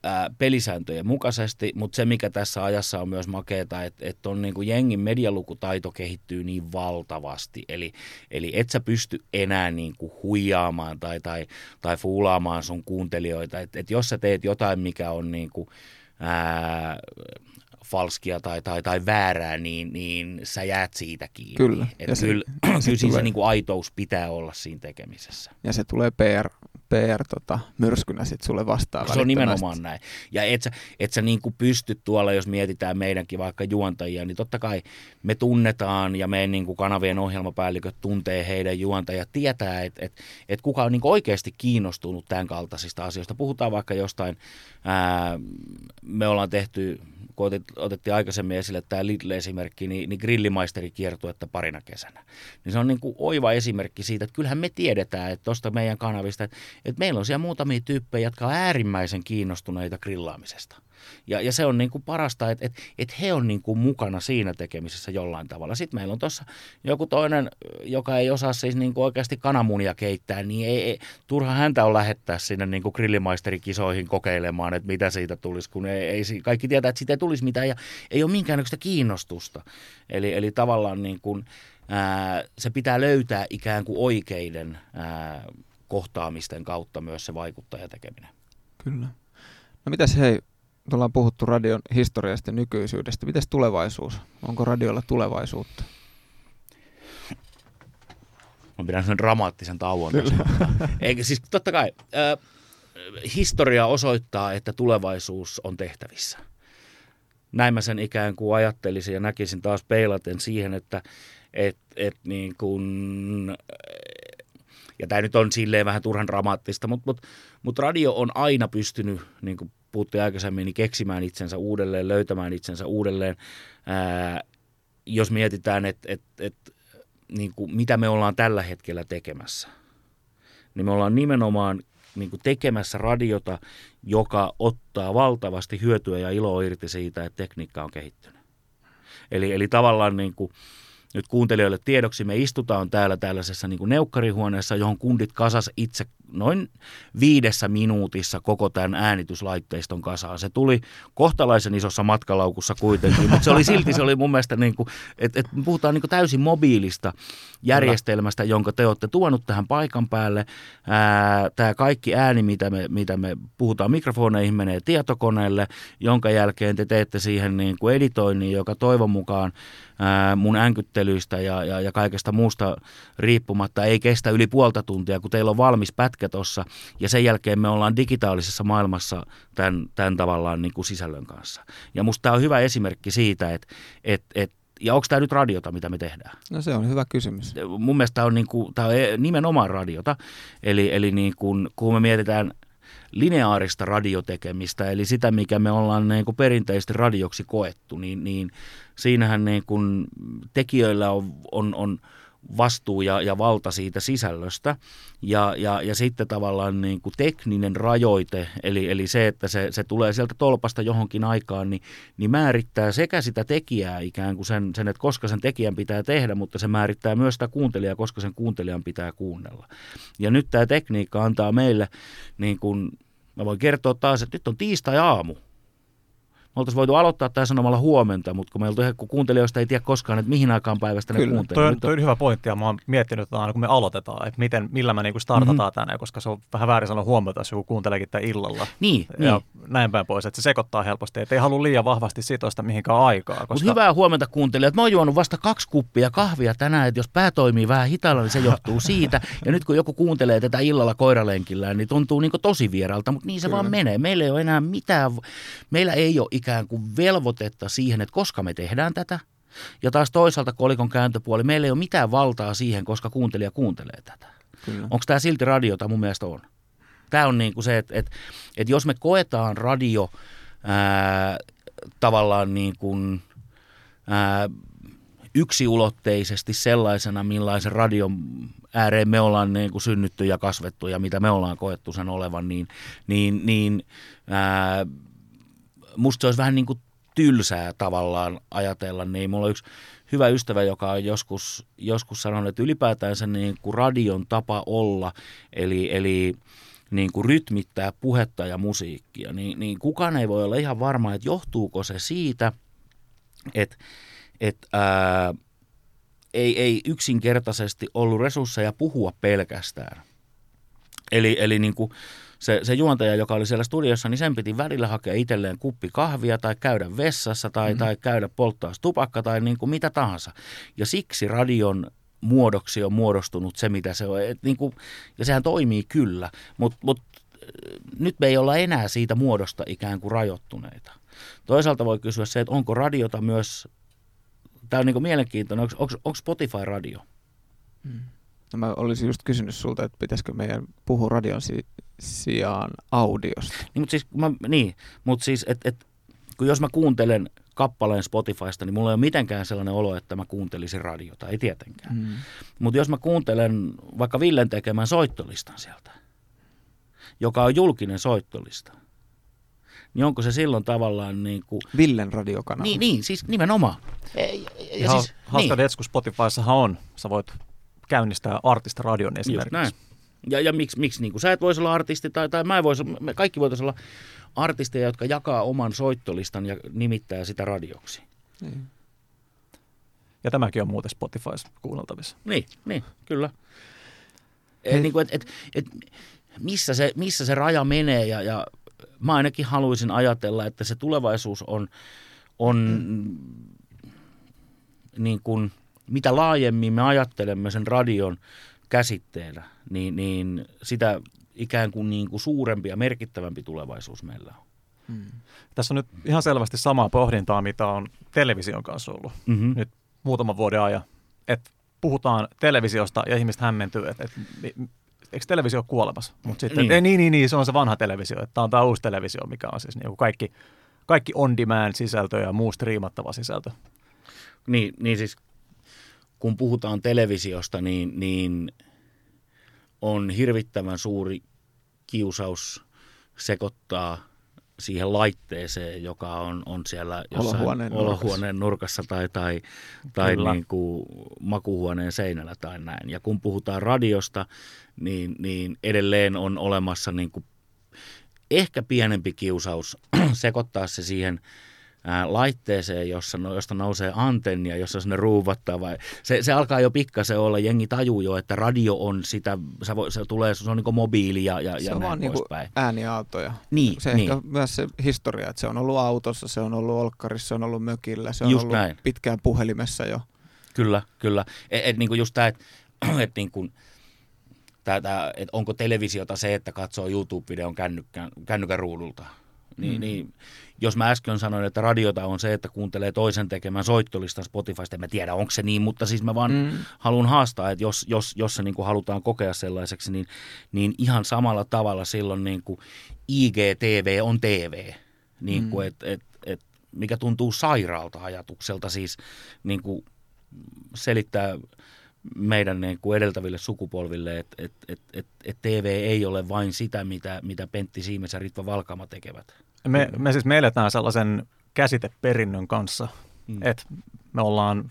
ää, pelisääntöjen mukaisesti, mutta se mikä tässä ajassa on myös makeeta, että et on niin kuin jengin medialukutaito kehittyy niin valtavasti, eli, eli et sä pysty enää niin kuin huijaamaan tai, tai, tai fuulaamaan sun kuuntelijoita, että et jos sä teet jotain, mikä on niin kuin, ää, falskia tai, tai, tai väärää, niin, niin sä jäät siitä kiinni. Kyllä. Et Ja se- kyllä, se kyllä siinä tulee- se niin kuin aitous pitää olla siinä tekemisessä. Ja se tulee PR, PR tota, myrskynä sitten sulle vastaan Se on nimenomaan näin. Ja et sä, et sä niin kuin pysty tuolla, jos mietitään meidänkin vaikka juontajia, niin totta kai me tunnetaan ja meidän niin kuin kanavien ohjelmapäälliköt tuntee heidän juontajat, tietää, että et, et kuka on niin kuin oikeasti kiinnostunut tämän kaltaisista asioista. Puhutaan vaikka jostain, ää, me ollaan tehty, kun otet, otettiin aikaisemmin esille tämä Lidl-esimerkki, niin, niin grillimaisteri kiertuetta parina kesänä. Niin se on niin kuin oiva esimerkki siitä, että kyllähän me tiedetään, että tuosta meidän kanavista, että, että meillä on siellä muutamia tyyppejä, jotka on äärimmäisen kiinnostuneita grillaamisesta. Ja, ja se on niin kuin parasta, että et, et he on niin kuin mukana siinä tekemisessä jollain tavalla. Sitten meillä on tuossa joku toinen, joka ei osaa siis niin kuin oikeasti kananmunia keittää, niin ei, ei, turha häntä on lähettää sinne niin kuin grillimaisterkisoihin kokeilemaan, että mitä siitä tulisi, kun ei, ei, kaikki tietää, että siitä ei tulisi mitään ja ei ole minkäännäköistä kiinnostusta. Eli, eli tavallaan niin kuin, ää, se pitää löytää ikään kuin oikeiden ää, kohtaamisten kautta myös se vaikuttajatekeminen. Kyllä. No mitäs hei, ollaan puhuttu radion historiasta ja nykyisyydestä. Mites tulevaisuus? Onko radiolla tulevaisuutta? Mä pidän sen dramaattisen tauon. Eikä siis totta kai, äh, historia osoittaa, että tulevaisuus on tehtävissä. Näin mä sen ikään kuin ajattelisin ja näkisin taas peilaten siihen, että et, et niin kuin, ja tämä nyt on silleen vähän turhan dramaattista, mutta mut, mut radio on aina pystynyt, niin kuin puhuttiin aikaisemmin, niin keksimään itsensä uudelleen, löytämään itsensä uudelleen. Ää, jos mietitään, että et, et, niin mitä me ollaan tällä hetkellä tekemässä, niin me ollaan nimenomaan niin kuin tekemässä radiota, joka ottaa valtavasti hyötyä ja iloa irti siitä, että tekniikka on kehittynyt. Eli, eli tavallaan niin kuin, nyt kuuntelijoille tiedoksi, me istutaan täällä tällaisessa niin kuin neukkarihuoneessa, johon kundit kasas itse noin viidessä minuutissa koko tämän äänityslaitteiston kasaan. Se tuli kohtalaisen isossa matkalaukussa kuitenkin, mutta se oli silti, se oli mun mielestä, niin että, että puhutaan niin täysin mobiilista järjestelmästä, jonka te olette tuonut tähän paikan päälle. Ää, tämä kaikki ääni, mitä me, mitä me puhutaan mikrofoneihin, menee tietokoneelle, jonka jälkeen te teette siihen niin kuin editoinnin, joka toivon mukaan mun änkyttelyistä ja, ja, ja kaikesta muusta riippumatta ei kestä yli puolta tuntia, kun teillä on valmis pätkä tuossa, ja sen jälkeen me ollaan digitaalisessa maailmassa tämän, tämän tavallaan niin kuin sisällön kanssa. Ja musta tämä on hyvä esimerkki siitä, että et, et, ja onko tämä nyt radiota, mitä me tehdään? No se on hyvä kysymys. Mun mielestä tämä on, niin kuin, tämä on nimenomaan radiota, eli, eli niin kuin, kun me mietitään lineaarista radiotekemistä, eli sitä, mikä me ollaan niin kuin perinteisesti radioksi koettu, niin, niin siinähän niin kuin tekijöillä on, on, on vastuu ja, ja valta siitä sisällöstä. Ja, ja, ja sitten tavallaan niin kuin tekninen rajoite, eli, eli se, että se, se tulee sieltä tolpasta johonkin aikaan, niin, niin määrittää sekä sitä tekijää ikään kuin sen, sen, että koska sen tekijän pitää tehdä, mutta se määrittää myös sitä kuuntelijaa, koska sen kuuntelijan pitää kuunnella. Ja nyt tämä tekniikka antaa meille, niin kuin, mä voin kertoa taas, että nyt on tiistai-aamu, me oltaisiin voitu aloittaa tämä sanomalla huomenta, mutta kun meillä kun kuuntelijoista ei tiedä koskaan, että mihin aikaan päivästä Kyllä. ne kuuntelee. Toi on, toi on hyvä pointti ja mä oon miettinyt, että aina kun me aloitetaan, että miten, millä me niinku startataan mm-hmm. tänne, koska se on vähän väärin sanoa huomenta, jos joku kuunteleekin tämän illalla. Niin, ja niin. näin päin pois, että se sekoittaa helposti, että ei halua liian vahvasti sitoista mihinkään aikaa. Koska... Mutta hyvää huomenta kuuntelijat. Mä oon juonut vasta kaksi kuppia kahvia tänään, että jos pää toimii vähän hitaalla, niin se johtuu siitä. Ja nyt kun joku kuuntelee tätä illalla koiralenkillä, niin tuntuu niin tosi vieralta, mutta niin se Kyllä. vaan menee. Meillä ei ole enää mitään, meillä ei ole ikään kuin velvoitetta siihen, että koska me tehdään tätä. Ja taas toisaalta kolikon kääntöpuoli, meillä ei ole mitään valtaa siihen, koska kuuntelija kuuntelee tätä. Onko tämä silti radiota? Mun mielestä on. Tämä on niin kuin se, että, että, että jos me koetaan radio ää, tavallaan niin kuin, ää, yksiulotteisesti sellaisena, millaisen radion ääreen me ollaan niin kuin synnytty ja kasvettu ja mitä me ollaan koettu sen olevan, niin, niin, niin ää, musta se olisi vähän niin kuin tylsää tavallaan ajatella, niin mulla on yksi hyvä ystävä, joka on joskus, joskus sanonut, että ylipäätään se niin kuin radion tapa olla, eli, eli niin kuin rytmittää puhetta ja musiikkia, niin, niin kukaan ei voi olla ihan varma, että johtuuko se siitä, että, että ää, ei, ei yksinkertaisesti ollut resursseja puhua pelkästään. Eli, eli niin kuin se, se juontaja, joka oli siellä studiossa, niin sen piti välillä hakea itselleen kuppi kahvia tai käydä vessassa tai, mm-hmm. tai käydä polttaa tupakka tai niin kuin mitä tahansa. Ja siksi radion muodoksi on muodostunut se, mitä se on. Et niin kuin, ja sehän toimii kyllä, mutta mut, nyt me ei olla enää siitä muodosta ikään kuin rajoittuneita. Toisaalta voi kysyä se, että onko radiota myös, tämä on niin kuin mielenkiintoinen, onko, onko, onko Spotify radio? Hmm. No mä olisin just kysynyt sulta, että pitäisikö meidän puhua radion si- sijaan audiosta. Niin, mutta siis, mä, niin, mutta siis et, et, kun jos mä kuuntelen kappaleen Spotifysta, niin mulla ei ole mitenkään sellainen olo, että mä kuuntelisin radiota, ei tietenkään. Mm. Mutta jos mä kuuntelen vaikka Villen tekemän soittolistan sieltä, joka on julkinen soittolista, niin onko se silloin tavallaan niin kuin... Villen radiokanava. Niin, niin siis nimenomaan. Ja, ja siis, hauska niin. kun Spotifyssahan on. Sä voit käynnistää artistiradion esimerkiksi. Just näin. Ja, ja miksi, miksi niin kuin sä et voisi olla artisti tai, tai mä voisi, me kaikki voitaisiin olla artisteja, jotka jakaa oman soittolistan ja nimittää sitä radioksi. Niin. Ja tämäkin on muuten Spotifys kuunneltavissa. Niin, niin kyllä. Et, niin kuin, et, et, et, missä, se, missä se raja menee ja, ja mä ainakin haluaisin ajatella, että se tulevaisuus on, on mm. niin kuin, mitä laajemmin me ajattelemme sen radion käsitteenä, niin, niin sitä ikään kuin, niin kuin suurempi ja merkittävämpi tulevaisuus meillä on. Hmm. Tässä on nyt ihan selvästi samaa pohdintaa, mitä on television kanssa ollut mm-hmm. nyt muutaman vuoden ajan. Että puhutaan televisiosta ja ihmiset hämmentyy, että, että eikö televisio ole kuolemassa? Mutta sitten, niin. niin, niin, niin, se on se vanha televisio. Että tämä on tämä uusi televisio, mikä on siis niin kaikki, kaikki on-demand sisältö ja muu striimattava sisältö. Niin, niin siis kun puhutaan televisiosta, niin, niin on hirvittävän suuri kiusaus sekoittaa siihen laitteeseen, joka on, on siellä jossain olohuoneen, olohuoneen nurkassa tai, tai, tai niin kuin makuhuoneen seinällä tai näin. Ja kun puhutaan radiosta, niin, niin edelleen on olemassa niin kuin ehkä pienempi kiusaus sekoittaa se siihen – ää, laitteeseen, jossa, no, josta nousee antennia, jossa sinne ruuvattaa. Vai, se, se alkaa jo pikkasen olla, jengi tajuu jo, että radio on sitä, se, voi, se tulee, se on niin mobiili ja, ja, se ja on vaan niin ääniaaltoja. Niin, se niin. ehkä myös se historia, että se on ollut autossa, se on ollut olkkarissa, se on ollut mökillä, se on just ollut näin. pitkään puhelimessa jo. Kyllä, kyllä. Et, et, niin just tämä, että et, niin kuin, tää, että onko televisiota se, että katsoo YouTube-videon kännykän, kännykän ruudulta. Niin, mm. niin jos mä äsken sanoin, että radiota on se, että kuuntelee toisen tekemän soittolistan Spotifysta, en mä tiedä onko se niin, mutta siis mä vaan mm. haluan haastaa, että jos, jos, jos se niin kuin halutaan kokea sellaiseksi, niin, niin ihan samalla tavalla silloin niin kuin IGTV on TV, niin kuin, mm. et, et, et, mikä tuntuu sairaalta ajatukselta siis niin kuin selittää meidän niin kuin edeltäville sukupolville, että et, et, et, et TV ei ole vain sitä, mitä, mitä Pentti Siimes ja Ritva Valkama tekevät. Me, me siis me eletään sellaisen käsiteperinnön kanssa, mm. että me ollaan,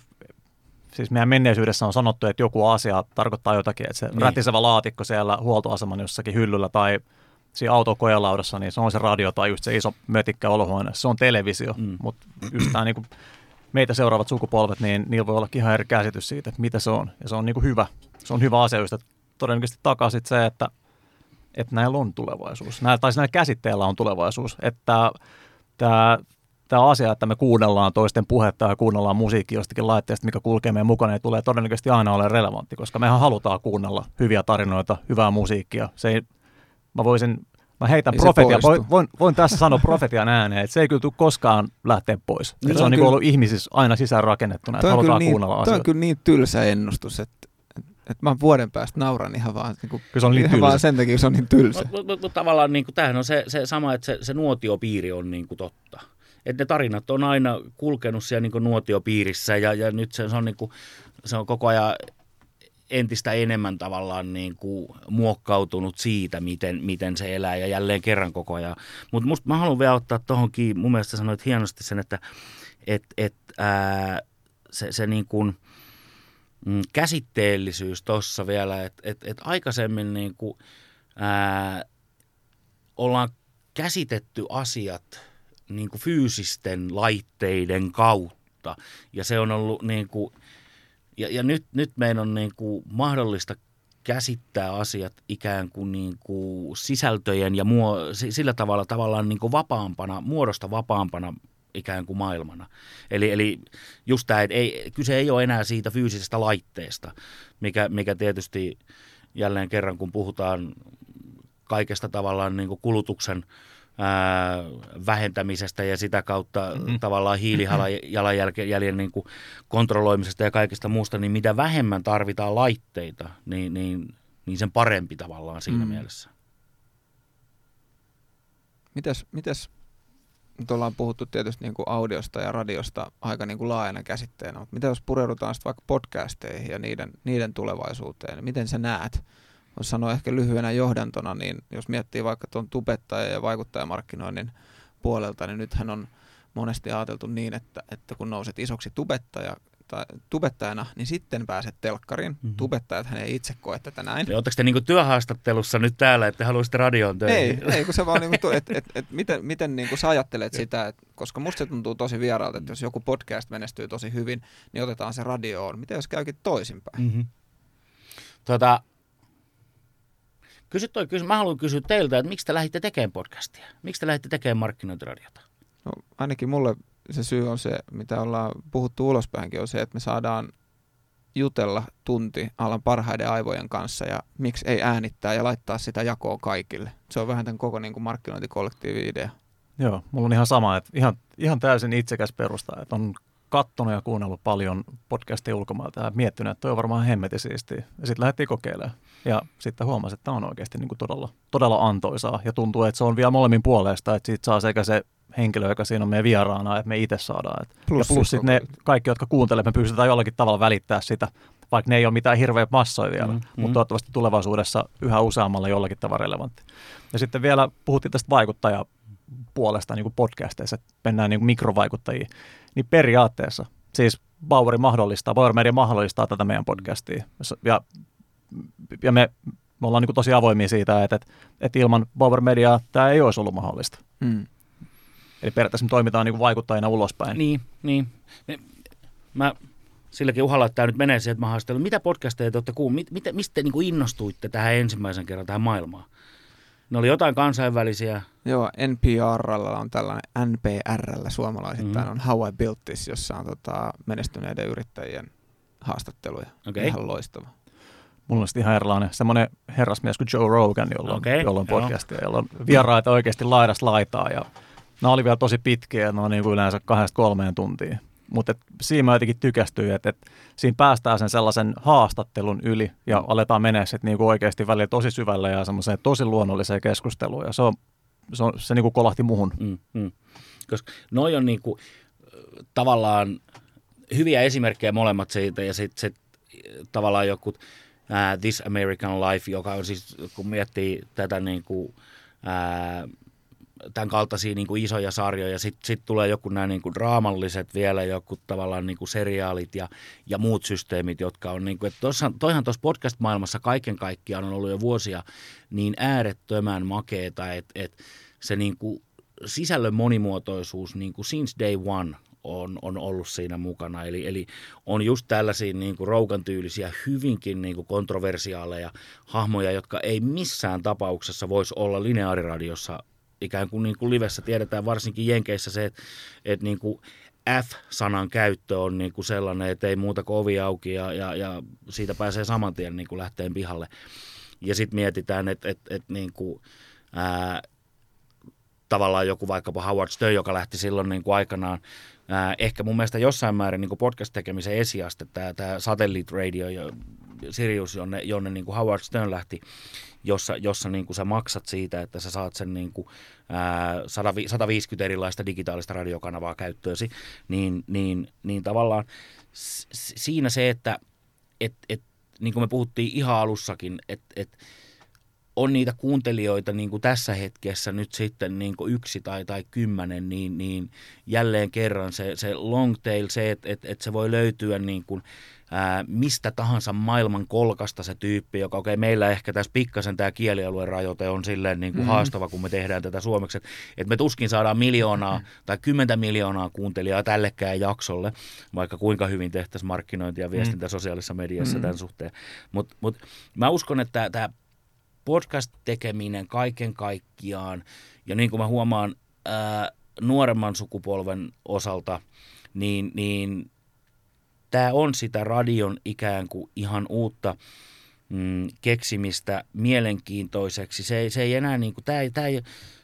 siis meidän menneisyydessä on sanottu, että joku asia tarkoittaa jotakin, että se niin. rätisevä laatikko siellä huoltoaseman jossakin hyllyllä tai siinä autokojelaudassa, niin se on se radio tai just se iso mötikkä olohuone, se on televisio, mm. mutta just tämä niin kuin meitä seuraavat sukupolvet, niin niillä voi olla ihan eri käsitys siitä, että mitä se on. Ja se on niin kuin hyvä. Se on hyvä asia että todennäköisesti takaa se, että että näillä on tulevaisuus. Näillä, tai näillä käsitteillä on tulevaisuus. Että tämä, tämä asia, että me kuunnellaan toisten puhetta ja kuunnellaan musiikkia jostakin laitteesta, mikä kulkee meidän mukana, niin tulee todennäköisesti aina ole relevantti, koska mehän halutaan kuunnella hyviä tarinoita, hyvää musiikkia. Se ei, mä voisin Mä heitän profetia, voin, voin, voin, tässä sanoa profetian ääneen, että se ei kyllä tule koskaan lähteä pois. No, se on, on niin ollut ihmisissä aina sisään rakennettuna, että halutaan niin, kuunnella asioita. Toi on kyllä niin tylsä ennustus, että että mä vuoden päästä nauran ihan vaan, niin kuin, se on niin ihan vaan sen takia, se on niin tylsä. Mutta mut, mut, mut, tavallaan niin kuin, tämähän on se, se sama, että se, se nuotiopiiri on niin kuin totta. Että ne tarinat on aina kulkenut siellä niin kuin nuotiopiirissä ja, ja nyt se, se, on, niin kuin, se on koko ajan entistä enemmän tavallaan niin kuin muokkautunut siitä, miten, miten se elää ja jälleen kerran koko ajan. Mutta mä haluan vielä ottaa tuohonkin, mun mielestä sanoit hienosti sen, että et, et, ää, se, se niin kuin – mm, käsitteellisyys tuossa vielä, että et, et aikaisemmin niin kuin, ää, ollaan käsitetty asiat niin kuin fyysisten laitteiden kautta ja se on ollut niin kuin, ja, ja nyt, nyt meidän on niin kuin mahdollista käsittää asiat ikään kuin, niin kuin sisältöjen ja muo, sillä tavalla tavallaan niin kuin vapaampana, muodosta vapaampana ikään kuin maailmana. Eli, eli just tämä, ei, kyse ei ole enää siitä fyysisestä laitteesta, mikä, mikä tietysti jälleen kerran, kun puhutaan kaikesta tavallaan niin kuin kulutuksen ää, vähentämisestä ja sitä kautta mm-hmm. tavallaan hiilijalanjäljen niin kuin kontrolloimisesta ja kaikesta muusta, niin mitä vähemmän tarvitaan laitteita, niin, niin, niin sen parempi tavallaan siinä mm. mielessä. Mitäs, mitäs nyt ollaan puhuttu tietysti niin kuin audiosta ja radiosta aika niin kuin laajana käsitteenä, mutta mitä jos pureudutaan sitten vaikka podcasteihin ja niiden, niiden tulevaisuuteen, niin miten sä näet? Voisi sanoa ehkä lyhyenä johdantona, niin jos miettii vaikka tuon tubettaja- ja vaikuttajamarkkinoinnin puolelta, niin nythän on monesti ajateltu niin, että, että kun nouset isoksi tubettaja, tai tubettajana, niin sitten pääset telkkariin. Mm-hmm. Tubettajat hän ei itse koe tätä näin. Eli oletteko te niinku työhaastattelussa nyt täällä, että haluaisitte radioon töihin? Ei, ei kun se vaan, niinku, että et, et, miten, miten niinku sä ajattelet sitä, et, koska musta se tuntuu tosi vieraalta, että jos joku podcast menestyy tosi hyvin, niin otetaan se radioon. Miten jos käykin toisinpäin? Mm-hmm. Tota, kysy toi kysy. Mä haluan kysyä teiltä, että miksi te lähditte tekemään podcastia? Miksi te lähditte tekemään markkinointiradiota? No, ainakin mulle se syy on se, mitä ollaan puhuttu ulospäinkin, on se, että me saadaan jutella tunti alan parhaiden aivojen kanssa ja miksi ei äänittää ja laittaa sitä jakoa kaikille. Se on vähän tämän koko niin kuin markkinointikollektiivin idea. Joo, mulla on ihan sama, että ihan, ihan täysin itsekäs perusta, että on kattonut ja kuunnellut paljon podcastia ulkomailta ja miettinyt, että toi on varmaan hemmeti siistiä. Ja sitten lähdettiin kokeilemaan. Ja sitten huomasin, että tämä on oikeasti niin kuin todella, todella antoisaa. Ja tuntuu, että se on vielä molemmin puolesta, että siitä saa sekä se henkilö, joka siinä on meidän vieraana, että me itse saadaan. Et, plus ja plus sitten ne kaikki, jotka kuuntelevat, me pystytään jollakin tavalla välittää sitä, vaikka ne ei ole mitään hirveä massoja vielä, mm, mutta mm. toivottavasti tulevaisuudessa yhä useammalla jollakin tavalla relevantti. Ja sitten vielä puhuttiin tästä vaikuttajapuolesta niin kuin podcasteissa, että mennään niin kuin mikrovaikuttajiin, niin periaatteessa, siis Bauer mahdollistaa, Bauer Media mahdollistaa tätä meidän podcastia. Ja, ja me, me ollaan niin tosi avoimia siitä, että, että, että ilman Bauer Mediaa tämä ei olisi ollut mahdollista. Mm. Eli periaatteessa me toimitaan niin vaikuttajina ulospäin. Niin, niin. Mä silläkin uhalla, että tämä nyt menee siihen, että mä haastelen. Mitä podcasteja te olette kuulleet? Mit, mistä te niin kuin innostuitte tähän ensimmäisen kerran tähän maailmaan? Ne oli jotain kansainvälisiä. Joo, NPRllä on tällainen, NPRllä suomalaisittain mm. on How I Built This, jossa on tota, menestyneiden yrittäjien haastatteluja. Okay. Ihan loistava. Mulla on ihan erilainen semmoinen herrasmies kuin Joe Rogan, jolla on, okay, jolla on podcastia, jolla on vieraita oikeasti laidasta laitaa ja Nämä oli vielä tosi pitkiä, ne on niin kuin yleensä kahdesta kolmeen tuntia. Mutta siinä mä jotenkin tykästyin, että, että siinä päästään sen sellaisen haastattelun yli ja aletaan mennä sitten niin kuin oikeasti välillä tosi syvälle ja semmoiseen tosi luonnolliseen keskusteluun. Ja se, on, se, on, se niin kuin kolahti muhun. Mm, mm. Koska noi on niin kuin, tavallaan hyviä esimerkkejä molemmat siitä ja sitten sit, tavallaan joku uh, This American Life, joka on siis, kun miettii tätä niin kuin, uh, tämän kaltaisia niin kuin isoja sarjoja. Sitten sit tulee joku nämä niin kuin draamalliset vielä, joku tavallaan niin kuin seriaalit ja, ja muut systeemit, jotka on, niin kuin, että tossa, toihan tuossa podcast-maailmassa kaiken kaikkiaan on ollut jo vuosia niin äärettömän makeeta, että, että se niin kuin sisällön monimuotoisuus niin kuin since day one on, on ollut siinä mukana. Eli, eli on just tällaisia niin kuin Roukan tyylisiä, hyvinkin niin kuin kontroversiaaleja hahmoja, jotka ei missään tapauksessa voisi olla lineaariradiossa ikään kuin, niin kuin livessä tiedetään varsinkin Jenkeissä se, että, että niin kuin F-sanan käyttö on niin kuin sellainen, että ei muuta kuin ovi auki ja, ja, ja siitä pääsee saman tien niin lähteen pihalle. Ja sitten mietitään, että, että, että niin kuin, ää, tavallaan joku vaikkapa Howard Stern, joka lähti silloin niin kuin aikanaan, ää, ehkä mun mielestä jossain määrin niin podcast-tekemisen esiaste, tämä, tämä Satellite Radio ja Sirius, jonne, jonne niin kuin Howard Stern lähti jossa, jossa niin kuin sä maksat siitä, että sä saat sen niin kuin, ää, 150 erilaista digitaalista radiokanavaa käyttöösi, niin, niin, niin tavallaan siinä se, että et, et, niin kuin me puhuttiin ihan alussakin, että et, on niitä kuuntelijoita niin kuin tässä hetkessä nyt sitten niin kuin yksi tai, tai kymmenen, niin, niin jälleen kerran se, se long tail, se, että et, et se voi löytyä niin kuin, ää, mistä tahansa maailman kolkasta se tyyppi, joka okei, okay, meillä ehkä tässä pikkasen tämä kielialueen rajoite on silleen niin kuin mm. haastava, kun me tehdään tätä suomeksi, että et me tuskin saadaan miljoonaa mm. tai kymmentä miljoonaa kuuntelijaa tällekään jaksolle, vaikka kuinka hyvin tehtäisiin markkinointia ja viestintä mm. sosiaalisessa mediassa mm. tämän suhteen. Mutta mut, mä uskon, että tämä podcast-tekeminen kaiken kaikkiaan, ja niin kuin mä huomaan ää, nuoremman sukupolven osalta, niin, niin tämä on sitä radion ikään kuin ihan uutta mm, keksimistä mielenkiintoiseksi. Se, se ei enää, niin kuin, tämä, tämä ei,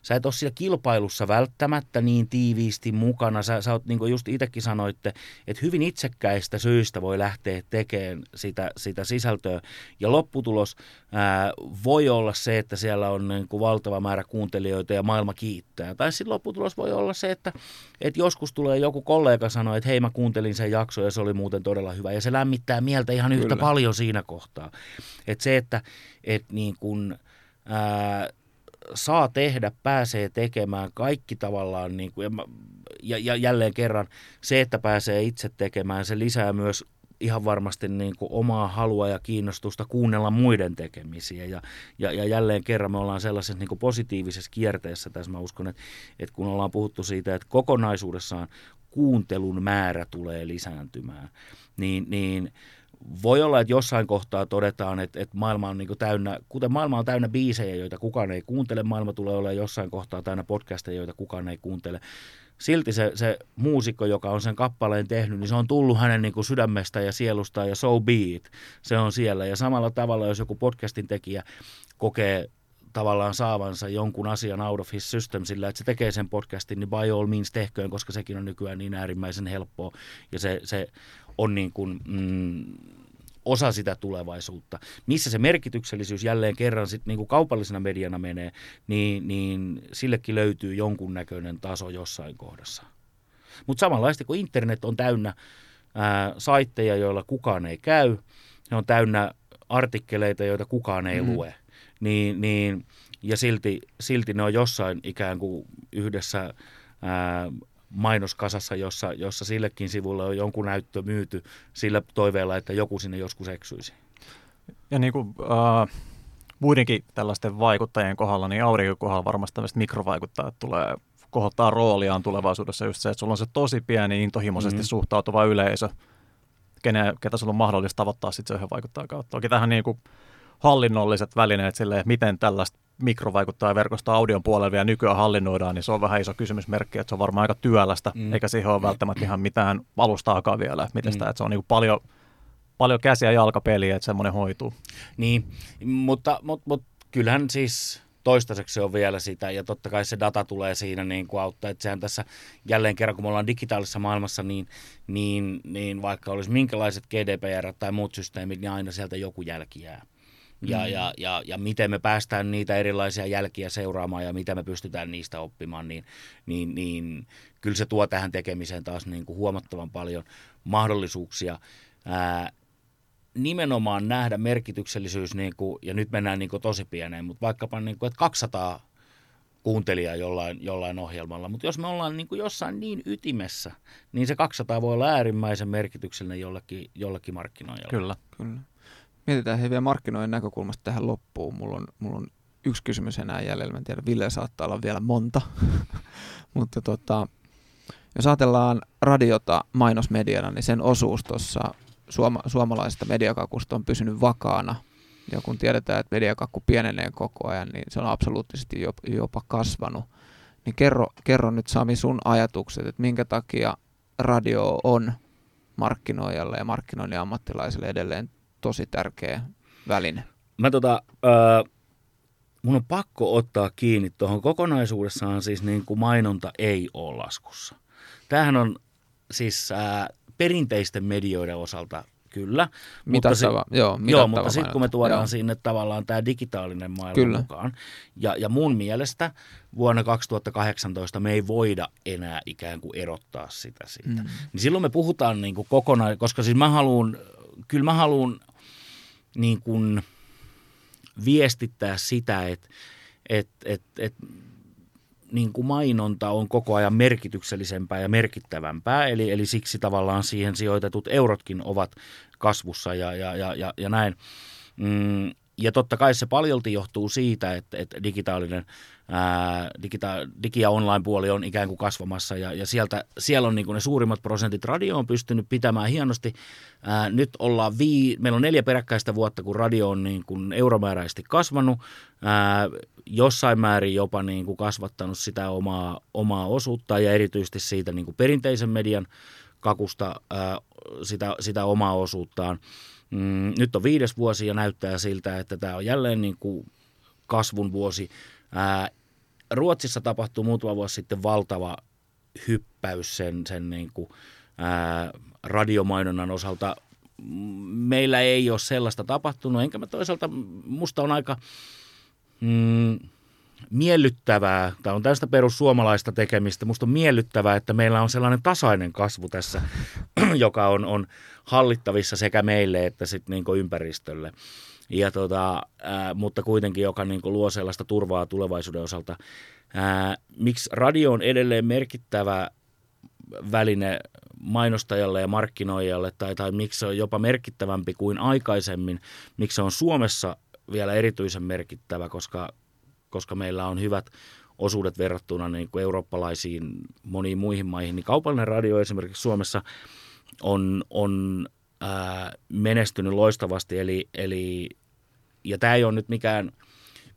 sä et ole siellä kilpailussa välttämättä niin tiiviisti mukana. Sä, sä oot, niin kuin just itsekin sanoitte, että hyvin itsekkäistä syistä voi lähteä tekemään sitä, sitä sisältöä. Ja lopputulos ää, voi olla se, että siellä on niin kuin valtava määrä kuuntelijoita ja maailma kiittää. Tai sitten lopputulos voi olla se, että, että joskus tulee joku kollega sanoa, että hei mä kuuntelin sen jakson ja se oli muuten todella hyvä. Ja se lämmittää mieltä ihan yhtä Kyllä. paljon siinä kohtaa. Että se, että, että niin kuin, ää, saa tehdä, pääsee tekemään kaikki tavallaan, niin kuin, ja, ja, jälleen kerran se, että pääsee itse tekemään, se lisää myös ihan varmasti niin kuin omaa halua ja kiinnostusta kuunnella muiden tekemisiä. Ja, ja, ja jälleen kerran me ollaan sellaisessa niin kuin positiivisessa kierteessä tässä. Mä uskon, että, että kun ollaan puhuttu siitä, että kokonaisuudessaan kuuntelun määrä tulee lisääntymään, niin, niin voi olla, että jossain kohtaa todetaan, että, että maailma on niin täynnä, kuten maailma on täynnä biisejä, joita kukaan ei kuuntele, maailma tulee olla jossain kohtaa täynnä podcasteja, joita kukaan ei kuuntele. Silti se, se muusikko, joka on sen kappaleen tehnyt, niin se on tullut hänen niin sydämestä ja sielusta ja so be it. Se on siellä. Ja samalla tavalla, jos joku podcastin tekijä kokee tavallaan saavansa jonkun asian out of his system sillä, että se tekee sen podcastin, niin by all means tehköön, koska sekin on nykyään niin äärimmäisen helppoa ja se, se on niin kuin, mm, osa sitä tulevaisuutta. Missä se merkityksellisyys jälleen kerran sit niin kuin kaupallisena mediana menee, niin, niin sillekin löytyy jonkunnäköinen taso jossain kohdassa. Mutta samanlaista kuin internet on täynnä ää, saitteja, joilla kukaan ei käy, ne on täynnä artikkeleita, joita kukaan ei mm. lue, niin, niin, ja silti, silti ne on jossain ikään kuin yhdessä ää, mainoskasassa, jossa, jossa sillekin sivulle on jonkun näyttö myyty sillä toiveella, että joku sinne joskus eksyisi. Ja niin kuin, äh, muidenkin tällaisten vaikuttajien kohdalla, niin auringon kohdalla varmasti tämmöiset mikrovaikuttajat tulee kohottaa rooliaan tulevaisuudessa just se, että sulla on se tosi pieni intohimoisesti mm-hmm. suhtautuva yleisö, kenen, ketä sulla on mahdollista tavoittaa sitten se yhden vaikuttajan kautta. Toki tähän niin kuin hallinnolliset välineet silleen, miten tällaista mikrovaikuttajaverkosta audion puolella vielä nykyään hallinnoidaan, niin se on vähän iso kysymysmerkki, että se on varmaan aika työlästä, mm. eikä siihen ole välttämättä ihan mitään alustaakaan vielä, että miten mm. sitä, että se on niin paljon, paljon käsi- ja jalkapeliä, että semmoinen hoituu. Niin, mutta, mutta, mutta kyllähän siis toistaiseksi se on vielä sitä, ja totta kai se data tulee siinä niin kuin auttaa, että sehän tässä jälleen kerran, kun me ollaan digitaalisessa maailmassa, niin, niin, niin vaikka olisi minkälaiset GDPR tai muut systeemit, niin aina sieltä joku jälki jää ja, mm. ja, ja, ja miten me päästään niitä erilaisia jälkiä seuraamaan ja mitä me pystytään niistä oppimaan, niin, niin, niin kyllä se tuo tähän tekemiseen taas niin kuin huomattavan paljon mahdollisuuksia. Ää, nimenomaan nähdä merkityksellisyys, niin kuin, ja nyt mennään niin kuin tosi pieneen, mutta vaikkapa niin kuin, että 200 kuuntelijaa jollain, jollain ohjelmalla. Mutta jos me ollaan niin kuin jossain niin ytimessä, niin se 200 voi olla äärimmäisen merkityksellinen jollekin, jollekin markkinoijalle. Kyllä, kyllä mietitään he vielä markkinoiden näkökulmasta tähän loppuun. Mulla on, mulla on yksi kysymys enää jäljellä. Mä en tiedä, Ville saattaa olla vielä monta. Mutta tota, jos ajatellaan radiota mainosmediana, niin sen osuus tuossa suoma, suomalaisesta mediakakusta on pysynyt vakaana. Ja kun tiedetään, että mediakakku pienenee koko ajan, niin se on absoluuttisesti jopa kasvanut. Niin kerro, kerro nyt Sami sun ajatukset, että minkä takia radio on markkinoijalle ja markkinoinnin ammattilaisille edelleen tosi tärkeä väline. Mä tota, äh, mun on pakko ottaa kiinni tuohon kokonaisuudessaan siis niin kuin mainonta ei ole laskussa. Tämähän on siis äh, perinteisten medioiden osalta kyllä. Mitattava, mutta, joo, joo, mutta sitten kun me tuodaan joo. sinne tavallaan tämä digitaalinen maailma kyllä. mukaan, ja, ja mun mielestä vuonna 2018 me ei voida enää ikään kuin erottaa sitä siitä. Mm. Niin silloin me puhutaan niin kuin kokonaan, koska siis mä haluan, kyllä mä haluan niin kuin viestittää sitä, että et, et, et, niin kuin mainonta on koko ajan merkityksellisempää ja merkittävämpää, eli, eli siksi tavallaan siihen sijoitetut eurotkin ovat kasvussa ja, ja, ja, ja, ja näin. Mm, ja totta kai se paljolti johtuu siitä, että, että digitaalinen ää, digita- digi- ja online-puoli on ikään kuin kasvamassa ja, ja sieltä, siellä on niin kuin ne suurimmat prosentit. Radio on pystynyt pitämään hienosti. Ää, nyt ollaan vii, meillä on neljä peräkkäistä vuotta, kun radio on niin kuin euromääräisesti kasvanut, ää, jossain määrin jopa niin kuin kasvattanut sitä omaa, omaa osuutta ja erityisesti siitä niin kuin perinteisen median kakusta ää, sitä, sitä omaa osuuttaan. Mm, nyt on viides vuosi ja näyttää siltä, että tämä on jälleen niin kuin kasvun vuosi. Ää, Ruotsissa tapahtui muutama vuosi sitten valtava hyppäys sen, sen niin kuin, ää, radiomainonnan osalta. Meillä ei ole sellaista tapahtunut, enkä mä toisaalta, musta on aika mm, miellyttävää, tämä on tästä perussuomalaista tekemistä, musta on miellyttävää, että meillä on sellainen tasainen kasvu tässä, joka on, on hallittavissa sekä meille että sitten niin ympäristölle. ja tota, ää, mutta kuitenkin joka niin kuin luo sellaista turvaa tulevaisuuden osalta. Ää, miksi radio on edelleen merkittävä väline mainostajalle ja markkinoijalle, tai, tai miksi se on jopa merkittävämpi kuin aikaisemmin, miksi se on Suomessa vielä erityisen merkittävä, koska, koska meillä on hyvät osuudet verrattuna niin kuin eurooppalaisiin moniin muihin maihin, niin kaupallinen radio esimerkiksi Suomessa on, on ää, menestynyt loistavasti, eli, eli ja tämä ei ole nyt mikään,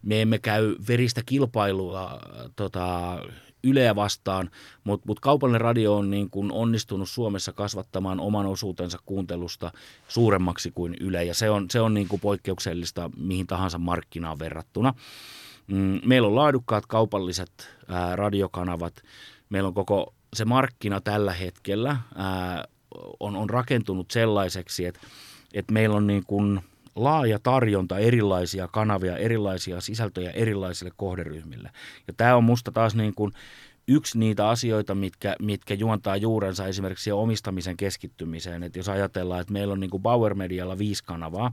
me emme käy veristä kilpailua tota, Yleä vastaan, mutta mut kaupallinen radio on niin kun onnistunut Suomessa kasvattamaan oman osuutensa kuuntelusta suuremmaksi kuin Yle, ja se on, se on niin kuin poikkeuksellista mihin tahansa markkinaan verrattuna. Mm, meillä on laadukkaat kaupalliset ää, radiokanavat, meillä on koko se markkina tällä hetkellä ää, on, on rakentunut sellaiseksi, että, että meillä on niin kuin laaja tarjonta erilaisia kanavia, erilaisia sisältöjä erilaisille kohderyhmille. Ja tämä on musta taas niin kuin yksi niitä asioita, mitkä, mitkä juontaa juurensa esimerkiksi omistamisen keskittymiseen. Että jos ajatellaan, että meillä on niin kuin Bauer Medialla viisi kanavaa,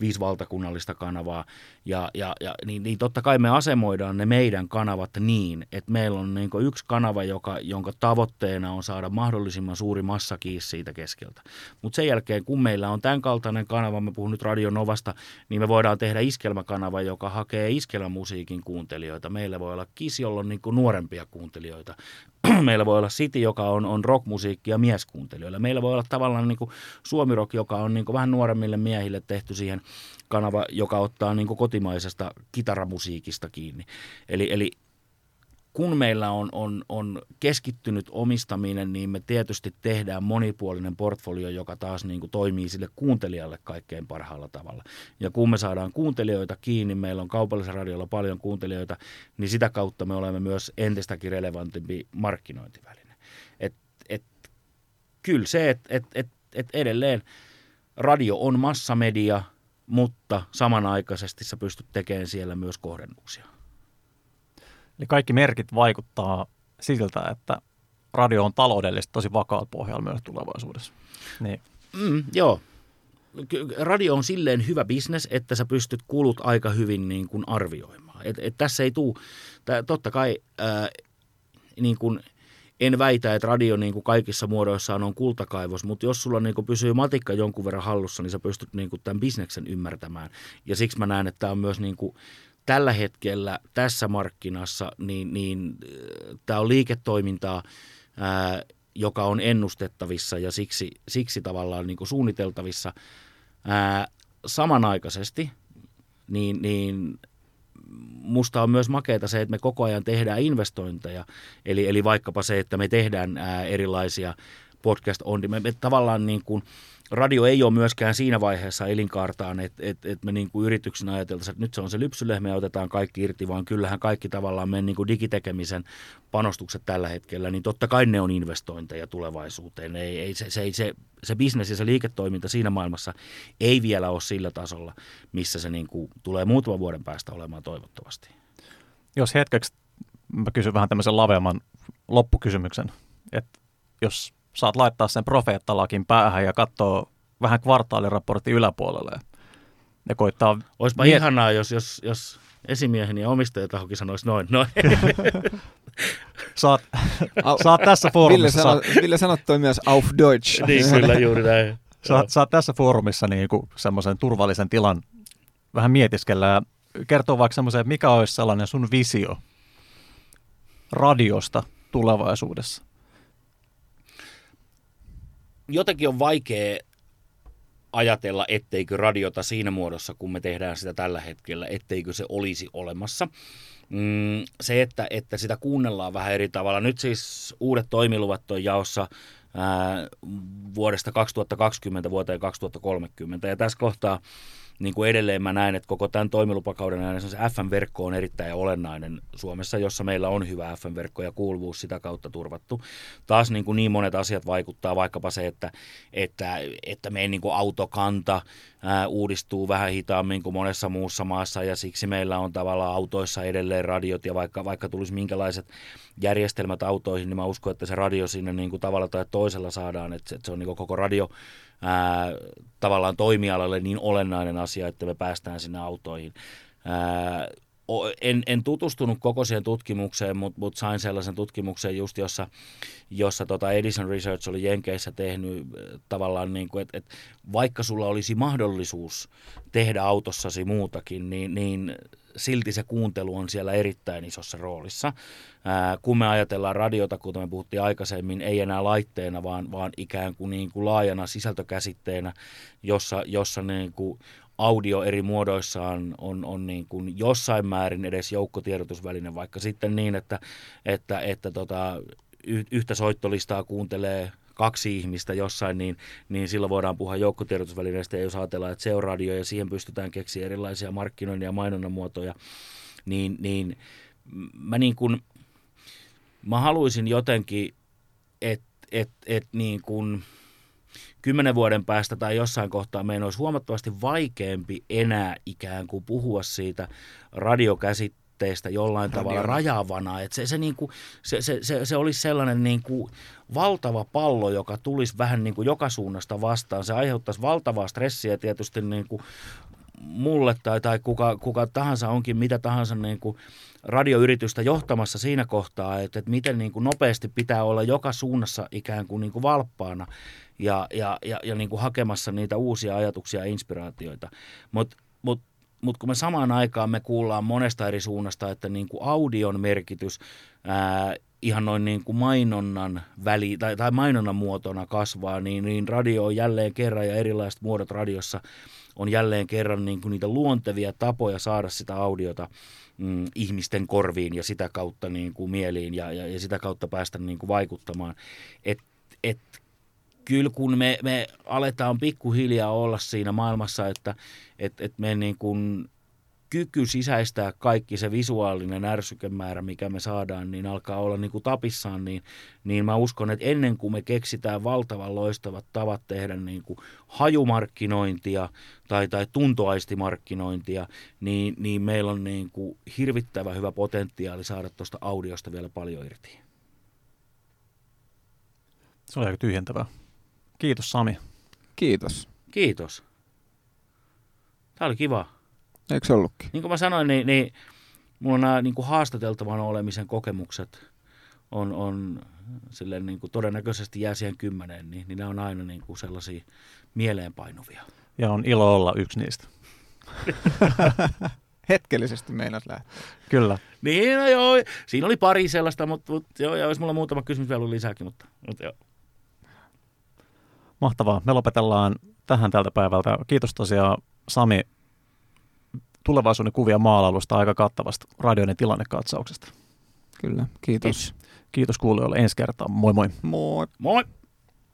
viisi valtakunnallista kanavaa, ja, ja, ja niin, niin totta kai me asemoidaan ne meidän kanavat niin, että meillä on niin kuin yksi kanava, joka, jonka tavoitteena on saada mahdollisimman suuri massa kiinni siitä keskeltä. Mutta sen jälkeen, kun meillä on tämän kaltainen kanava, mä puhun nyt Radio Novasta, niin me voidaan tehdä iskelmäkanava, joka hakee iskelmämusiikin kuuntelijoita. Meillä voi olla KIS, jolla on niin kuin nuorempia kuuntelijoita kuuntelijoita. Meillä voi olla City, joka on, on rockmusiikkia mieskuuntelijoille. Meillä voi olla tavallaan niin kuin Suomi-rock, joka on niin vähän nuoremmille miehille tehty siihen kanava, joka ottaa niin kotimaisesta kitaramusiikista kiinni. Eli, eli kun meillä on, on, on keskittynyt omistaminen, niin me tietysti tehdään monipuolinen portfolio, joka taas niin kuin toimii sille kuuntelijalle kaikkein parhaalla tavalla. Ja kun me saadaan kuuntelijoita kiinni, meillä on kaupallisella radiolla paljon kuuntelijoita, niin sitä kautta me olemme myös entistäkin relevantimpi markkinointiväline. Et, et, kyllä se, että et, et, et edelleen radio on massamedia, mutta samanaikaisesti sä pystyt tekemään siellä myös kohdennuksia. Eli kaikki merkit vaikuttaa siltä, että radio on taloudellisesti tosi vakaalla pohjalla myös tulevaisuudessa. Niin. Mm, joo. Radio on silleen hyvä bisnes, että sä pystyt kulut aika hyvin niin kuin arvioimaan. Et, et tässä ei tule, totta kai ää, niin kuin, en väitä, että radio niin kuin kaikissa muodoissaan on kultakaivos, mutta jos sulla niin kuin pysyy matikka jonkun verran hallussa, niin sä pystyt niin kuin tämän bisneksen ymmärtämään. Ja siksi mä näen, että tämä on myös niin kuin tällä hetkellä tässä markkinassa, niin, niin äh, tämä on liiketoimintaa, ää, äh, joka on ennustettavissa ja siksi, siksi tavallaan niin kuin suunniteltavissa. Ää, äh, samanaikaisesti niin, niin musta on myös makeata se, että me koko ajan tehdään investointeja, eli, eli vaikkapa se, että me tehdään ää, erilaisia podcast on, me, me tavallaan niin kuin, radio ei ole myöskään siinä vaiheessa elinkaartaan, että et, et me niin kuin yrityksenä ajateltaisiin, että nyt se on se lypsylehmä ja otetaan kaikki irti, vaan kyllähän kaikki tavallaan meidän niin kuin digitekemisen panostukset tällä hetkellä, niin totta kai ne on investointeja tulevaisuuteen. Ei, ei, se, se, se, se bisnes ja se liiketoiminta siinä maailmassa ei vielä ole sillä tasolla, missä se niin kuin tulee muutaman vuoden päästä olemaan toivottavasti. Jos hetkeksi mä kysyn vähän tämmöisen laveamman loppukysymyksen, että jos saat laittaa sen profeettalakin päähän ja katsoa vähän kvartaaliraportin yläpuolelle ja koittaa... Olisipa miet- ihanaa, jos, jos, jos esimieheni ja omistajatahokin sanoisi noin. noin. saat, saat tässä foorumissa... Ville, sano, Ville sanottoi myös auf Deutsch. niin, kyllä juuri näin. Saat, saat tässä foorumissa niin semmoisen turvallisen tilan vähän mietiskellä ja kertoo vaikka semmoisen, että mikä olisi sellainen sun visio radiosta tulevaisuudessa? Jotenkin on vaikea ajatella, etteikö radiota siinä muodossa, kun me tehdään sitä tällä hetkellä, etteikö se olisi olemassa. Mm, se, että, että sitä kuunnellaan vähän eri tavalla. Nyt siis uudet toimiluvat on jaossa ää, vuodesta 2020 vuoteen 2030. Ja tässä kohtaa niin kuin edelleen mä näen, että koko tämän toimilupakauden ajan se FM-verkko on erittäin olennainen Suomessa, jossa meillä on hyvä FM-verkko ja kuuluvuus sitä kautta turvattu. Taas niin, kuin niin monet asiat vaikuttaa, vaikkapa se, että, että, että meidän niin kuin autokanta ää, uudistuu vähän hitaammin kuin monessa muussa maassa ja siksi meillä on tavallaan autoissa edelleen radiot ja vaikka, vaikka tulisi minkälaiset järjestelmät autoihin, niin mä uskon, että se radio sinne niin kuin tavalla tai toisella saadaan, että, että se on niin kuin koko radio ää, tavallaan toimialalle niin olennainen asia, että me päästään sinne autoihin. Ää, en, en tutustunut koko siihen tutkimukseen, mutta mut sain sellaisen tutkimuksen just, jossa, jossa tota Edison Research oli Jenkeissä tehnyt tavallaan, niin että et vaikka sulla olisi mahdollisuus tehdä autossasi muutakin, niin, niin silti se kuuntelu on siellä erittäin isossa roolissa. Ää, kun me ajatellaan radiota, kuten me puhuttiin aikaisemmin, ei enää laitteena, vaan, vaan ikään kuin, niin kuin laajana sisältökäsitteenä, jossa, jossa niin kuin audio eri muodoissaan on, on niin kuin jossain määrin edes joukkotiedotusväline, vaikka sitten niin, että, että, että tota, yhtä soittolistaa kuuntelee kaksi ihmistä jossain, niin, niin silloin voidaan puhua joukkotiedotusvälineestä, ja jos ajatellaan, että se on radio ja siihen pystytään keksiä erilaisia markkinoinnin ja mainonnan muotoja, niin, niin mä niin kuin, mä haluaisin jotenkin, että et, et niin kuin, kymmenen vuoden päästä tai jossain kohtaa meidän olisi huomattavasti vaikeampi enää ikään kuin puhua siitä radiokäsitteestä jollain Radio. tavalla rajavana. Että se, se, niin kuin, se, se, se, se olisi sellainen niin kuin valtava pallo, joka tulisi vähän niin kuin joka suunnasta vastaan. Se aiheuttaisi valtavaa stressiä tietysti niin kuin mulle tai, tai kuka, kuka tahansa onkin mitä tahansa niin kuin radioyritystä johtamassa siinä kohtaa, että, että miten niin kuin nopeasti pitää olla joka suunnassa ikään kuin, niin kuin valppaana ja, ja, ja, ja niin kuin hakemassa niitä uusia ajatuksia ja inspiraatioita. Mutta mut, mut kun me samaan aikaan me kuullaan monesta eri suunnasta, että niin kuin audion merkitys ää, ihan noin niin kuin mainonnan väli, tai, tai mainonnan muotona kasvaa, niin, niin radio on jälleen kerran ja erilaiset muodot radiossa on jälleen kerran niin kuin niitä luontevia tapoja saada sitä audiota mm, ihmisten korviin ja sitä kautta niin kuin mieliin ja, ja, ja sitä kautta päästä niin kuin vaikuttamaan. Et, et, kyllä kun me, me aletaan pikkuhiljaa olla siinä maailmassa, että et, et me niin kuin kyky sisäistää kaikki se visuaalinen ärsykemäärä, mikä me saadaan, niin alkaa olla niin kuin tapissaan, niin, niin mä uskon, että ennen kuin me keksitään valtavan loistavat tavat tehdä niin kuin hajumarkkinointia tai, tai tuntoaistimarkkinointia, niin, niin meillä on niin kuin hirvittävä hyvä potentiaali saada tuosta audiosta vielä paljon irti. Se oli aika tyhjentävää. Kiitos Sami. Kiitos. Kiitos. Tämä oli kiva. Eikö se ollutkin? Niin kuin mä sanoin, niin, niin mulla on nämä niin kuin haastateltavan olemisen kokemukset on, on silleen niin kuin todennäköisesti jää siihen kymmeneen, niin, niin nämä on aina niin kuin sellaisia mieleenpainuvia. Ja on ilo olla yksi niistä. Hetkellisesti meinas lähteä. Kyllä. Niin, no joo, siinä oli pari sellaista, mutta, mutta joo, ja olisi mulla muutama kysymys vielä lisääkin, mutta, mutta joo. Mahtavaa. Me lopetellaan tähän tältä päivältä. Kiitos tosiaan Sami tulevaisuuden kuvia maalailusta aika kattavasta radioiden tilannekatsauksesta. Kyllä, kiitos. Kiitos kuulijoille ensi kertaa. Moi moi. Moi. Moi.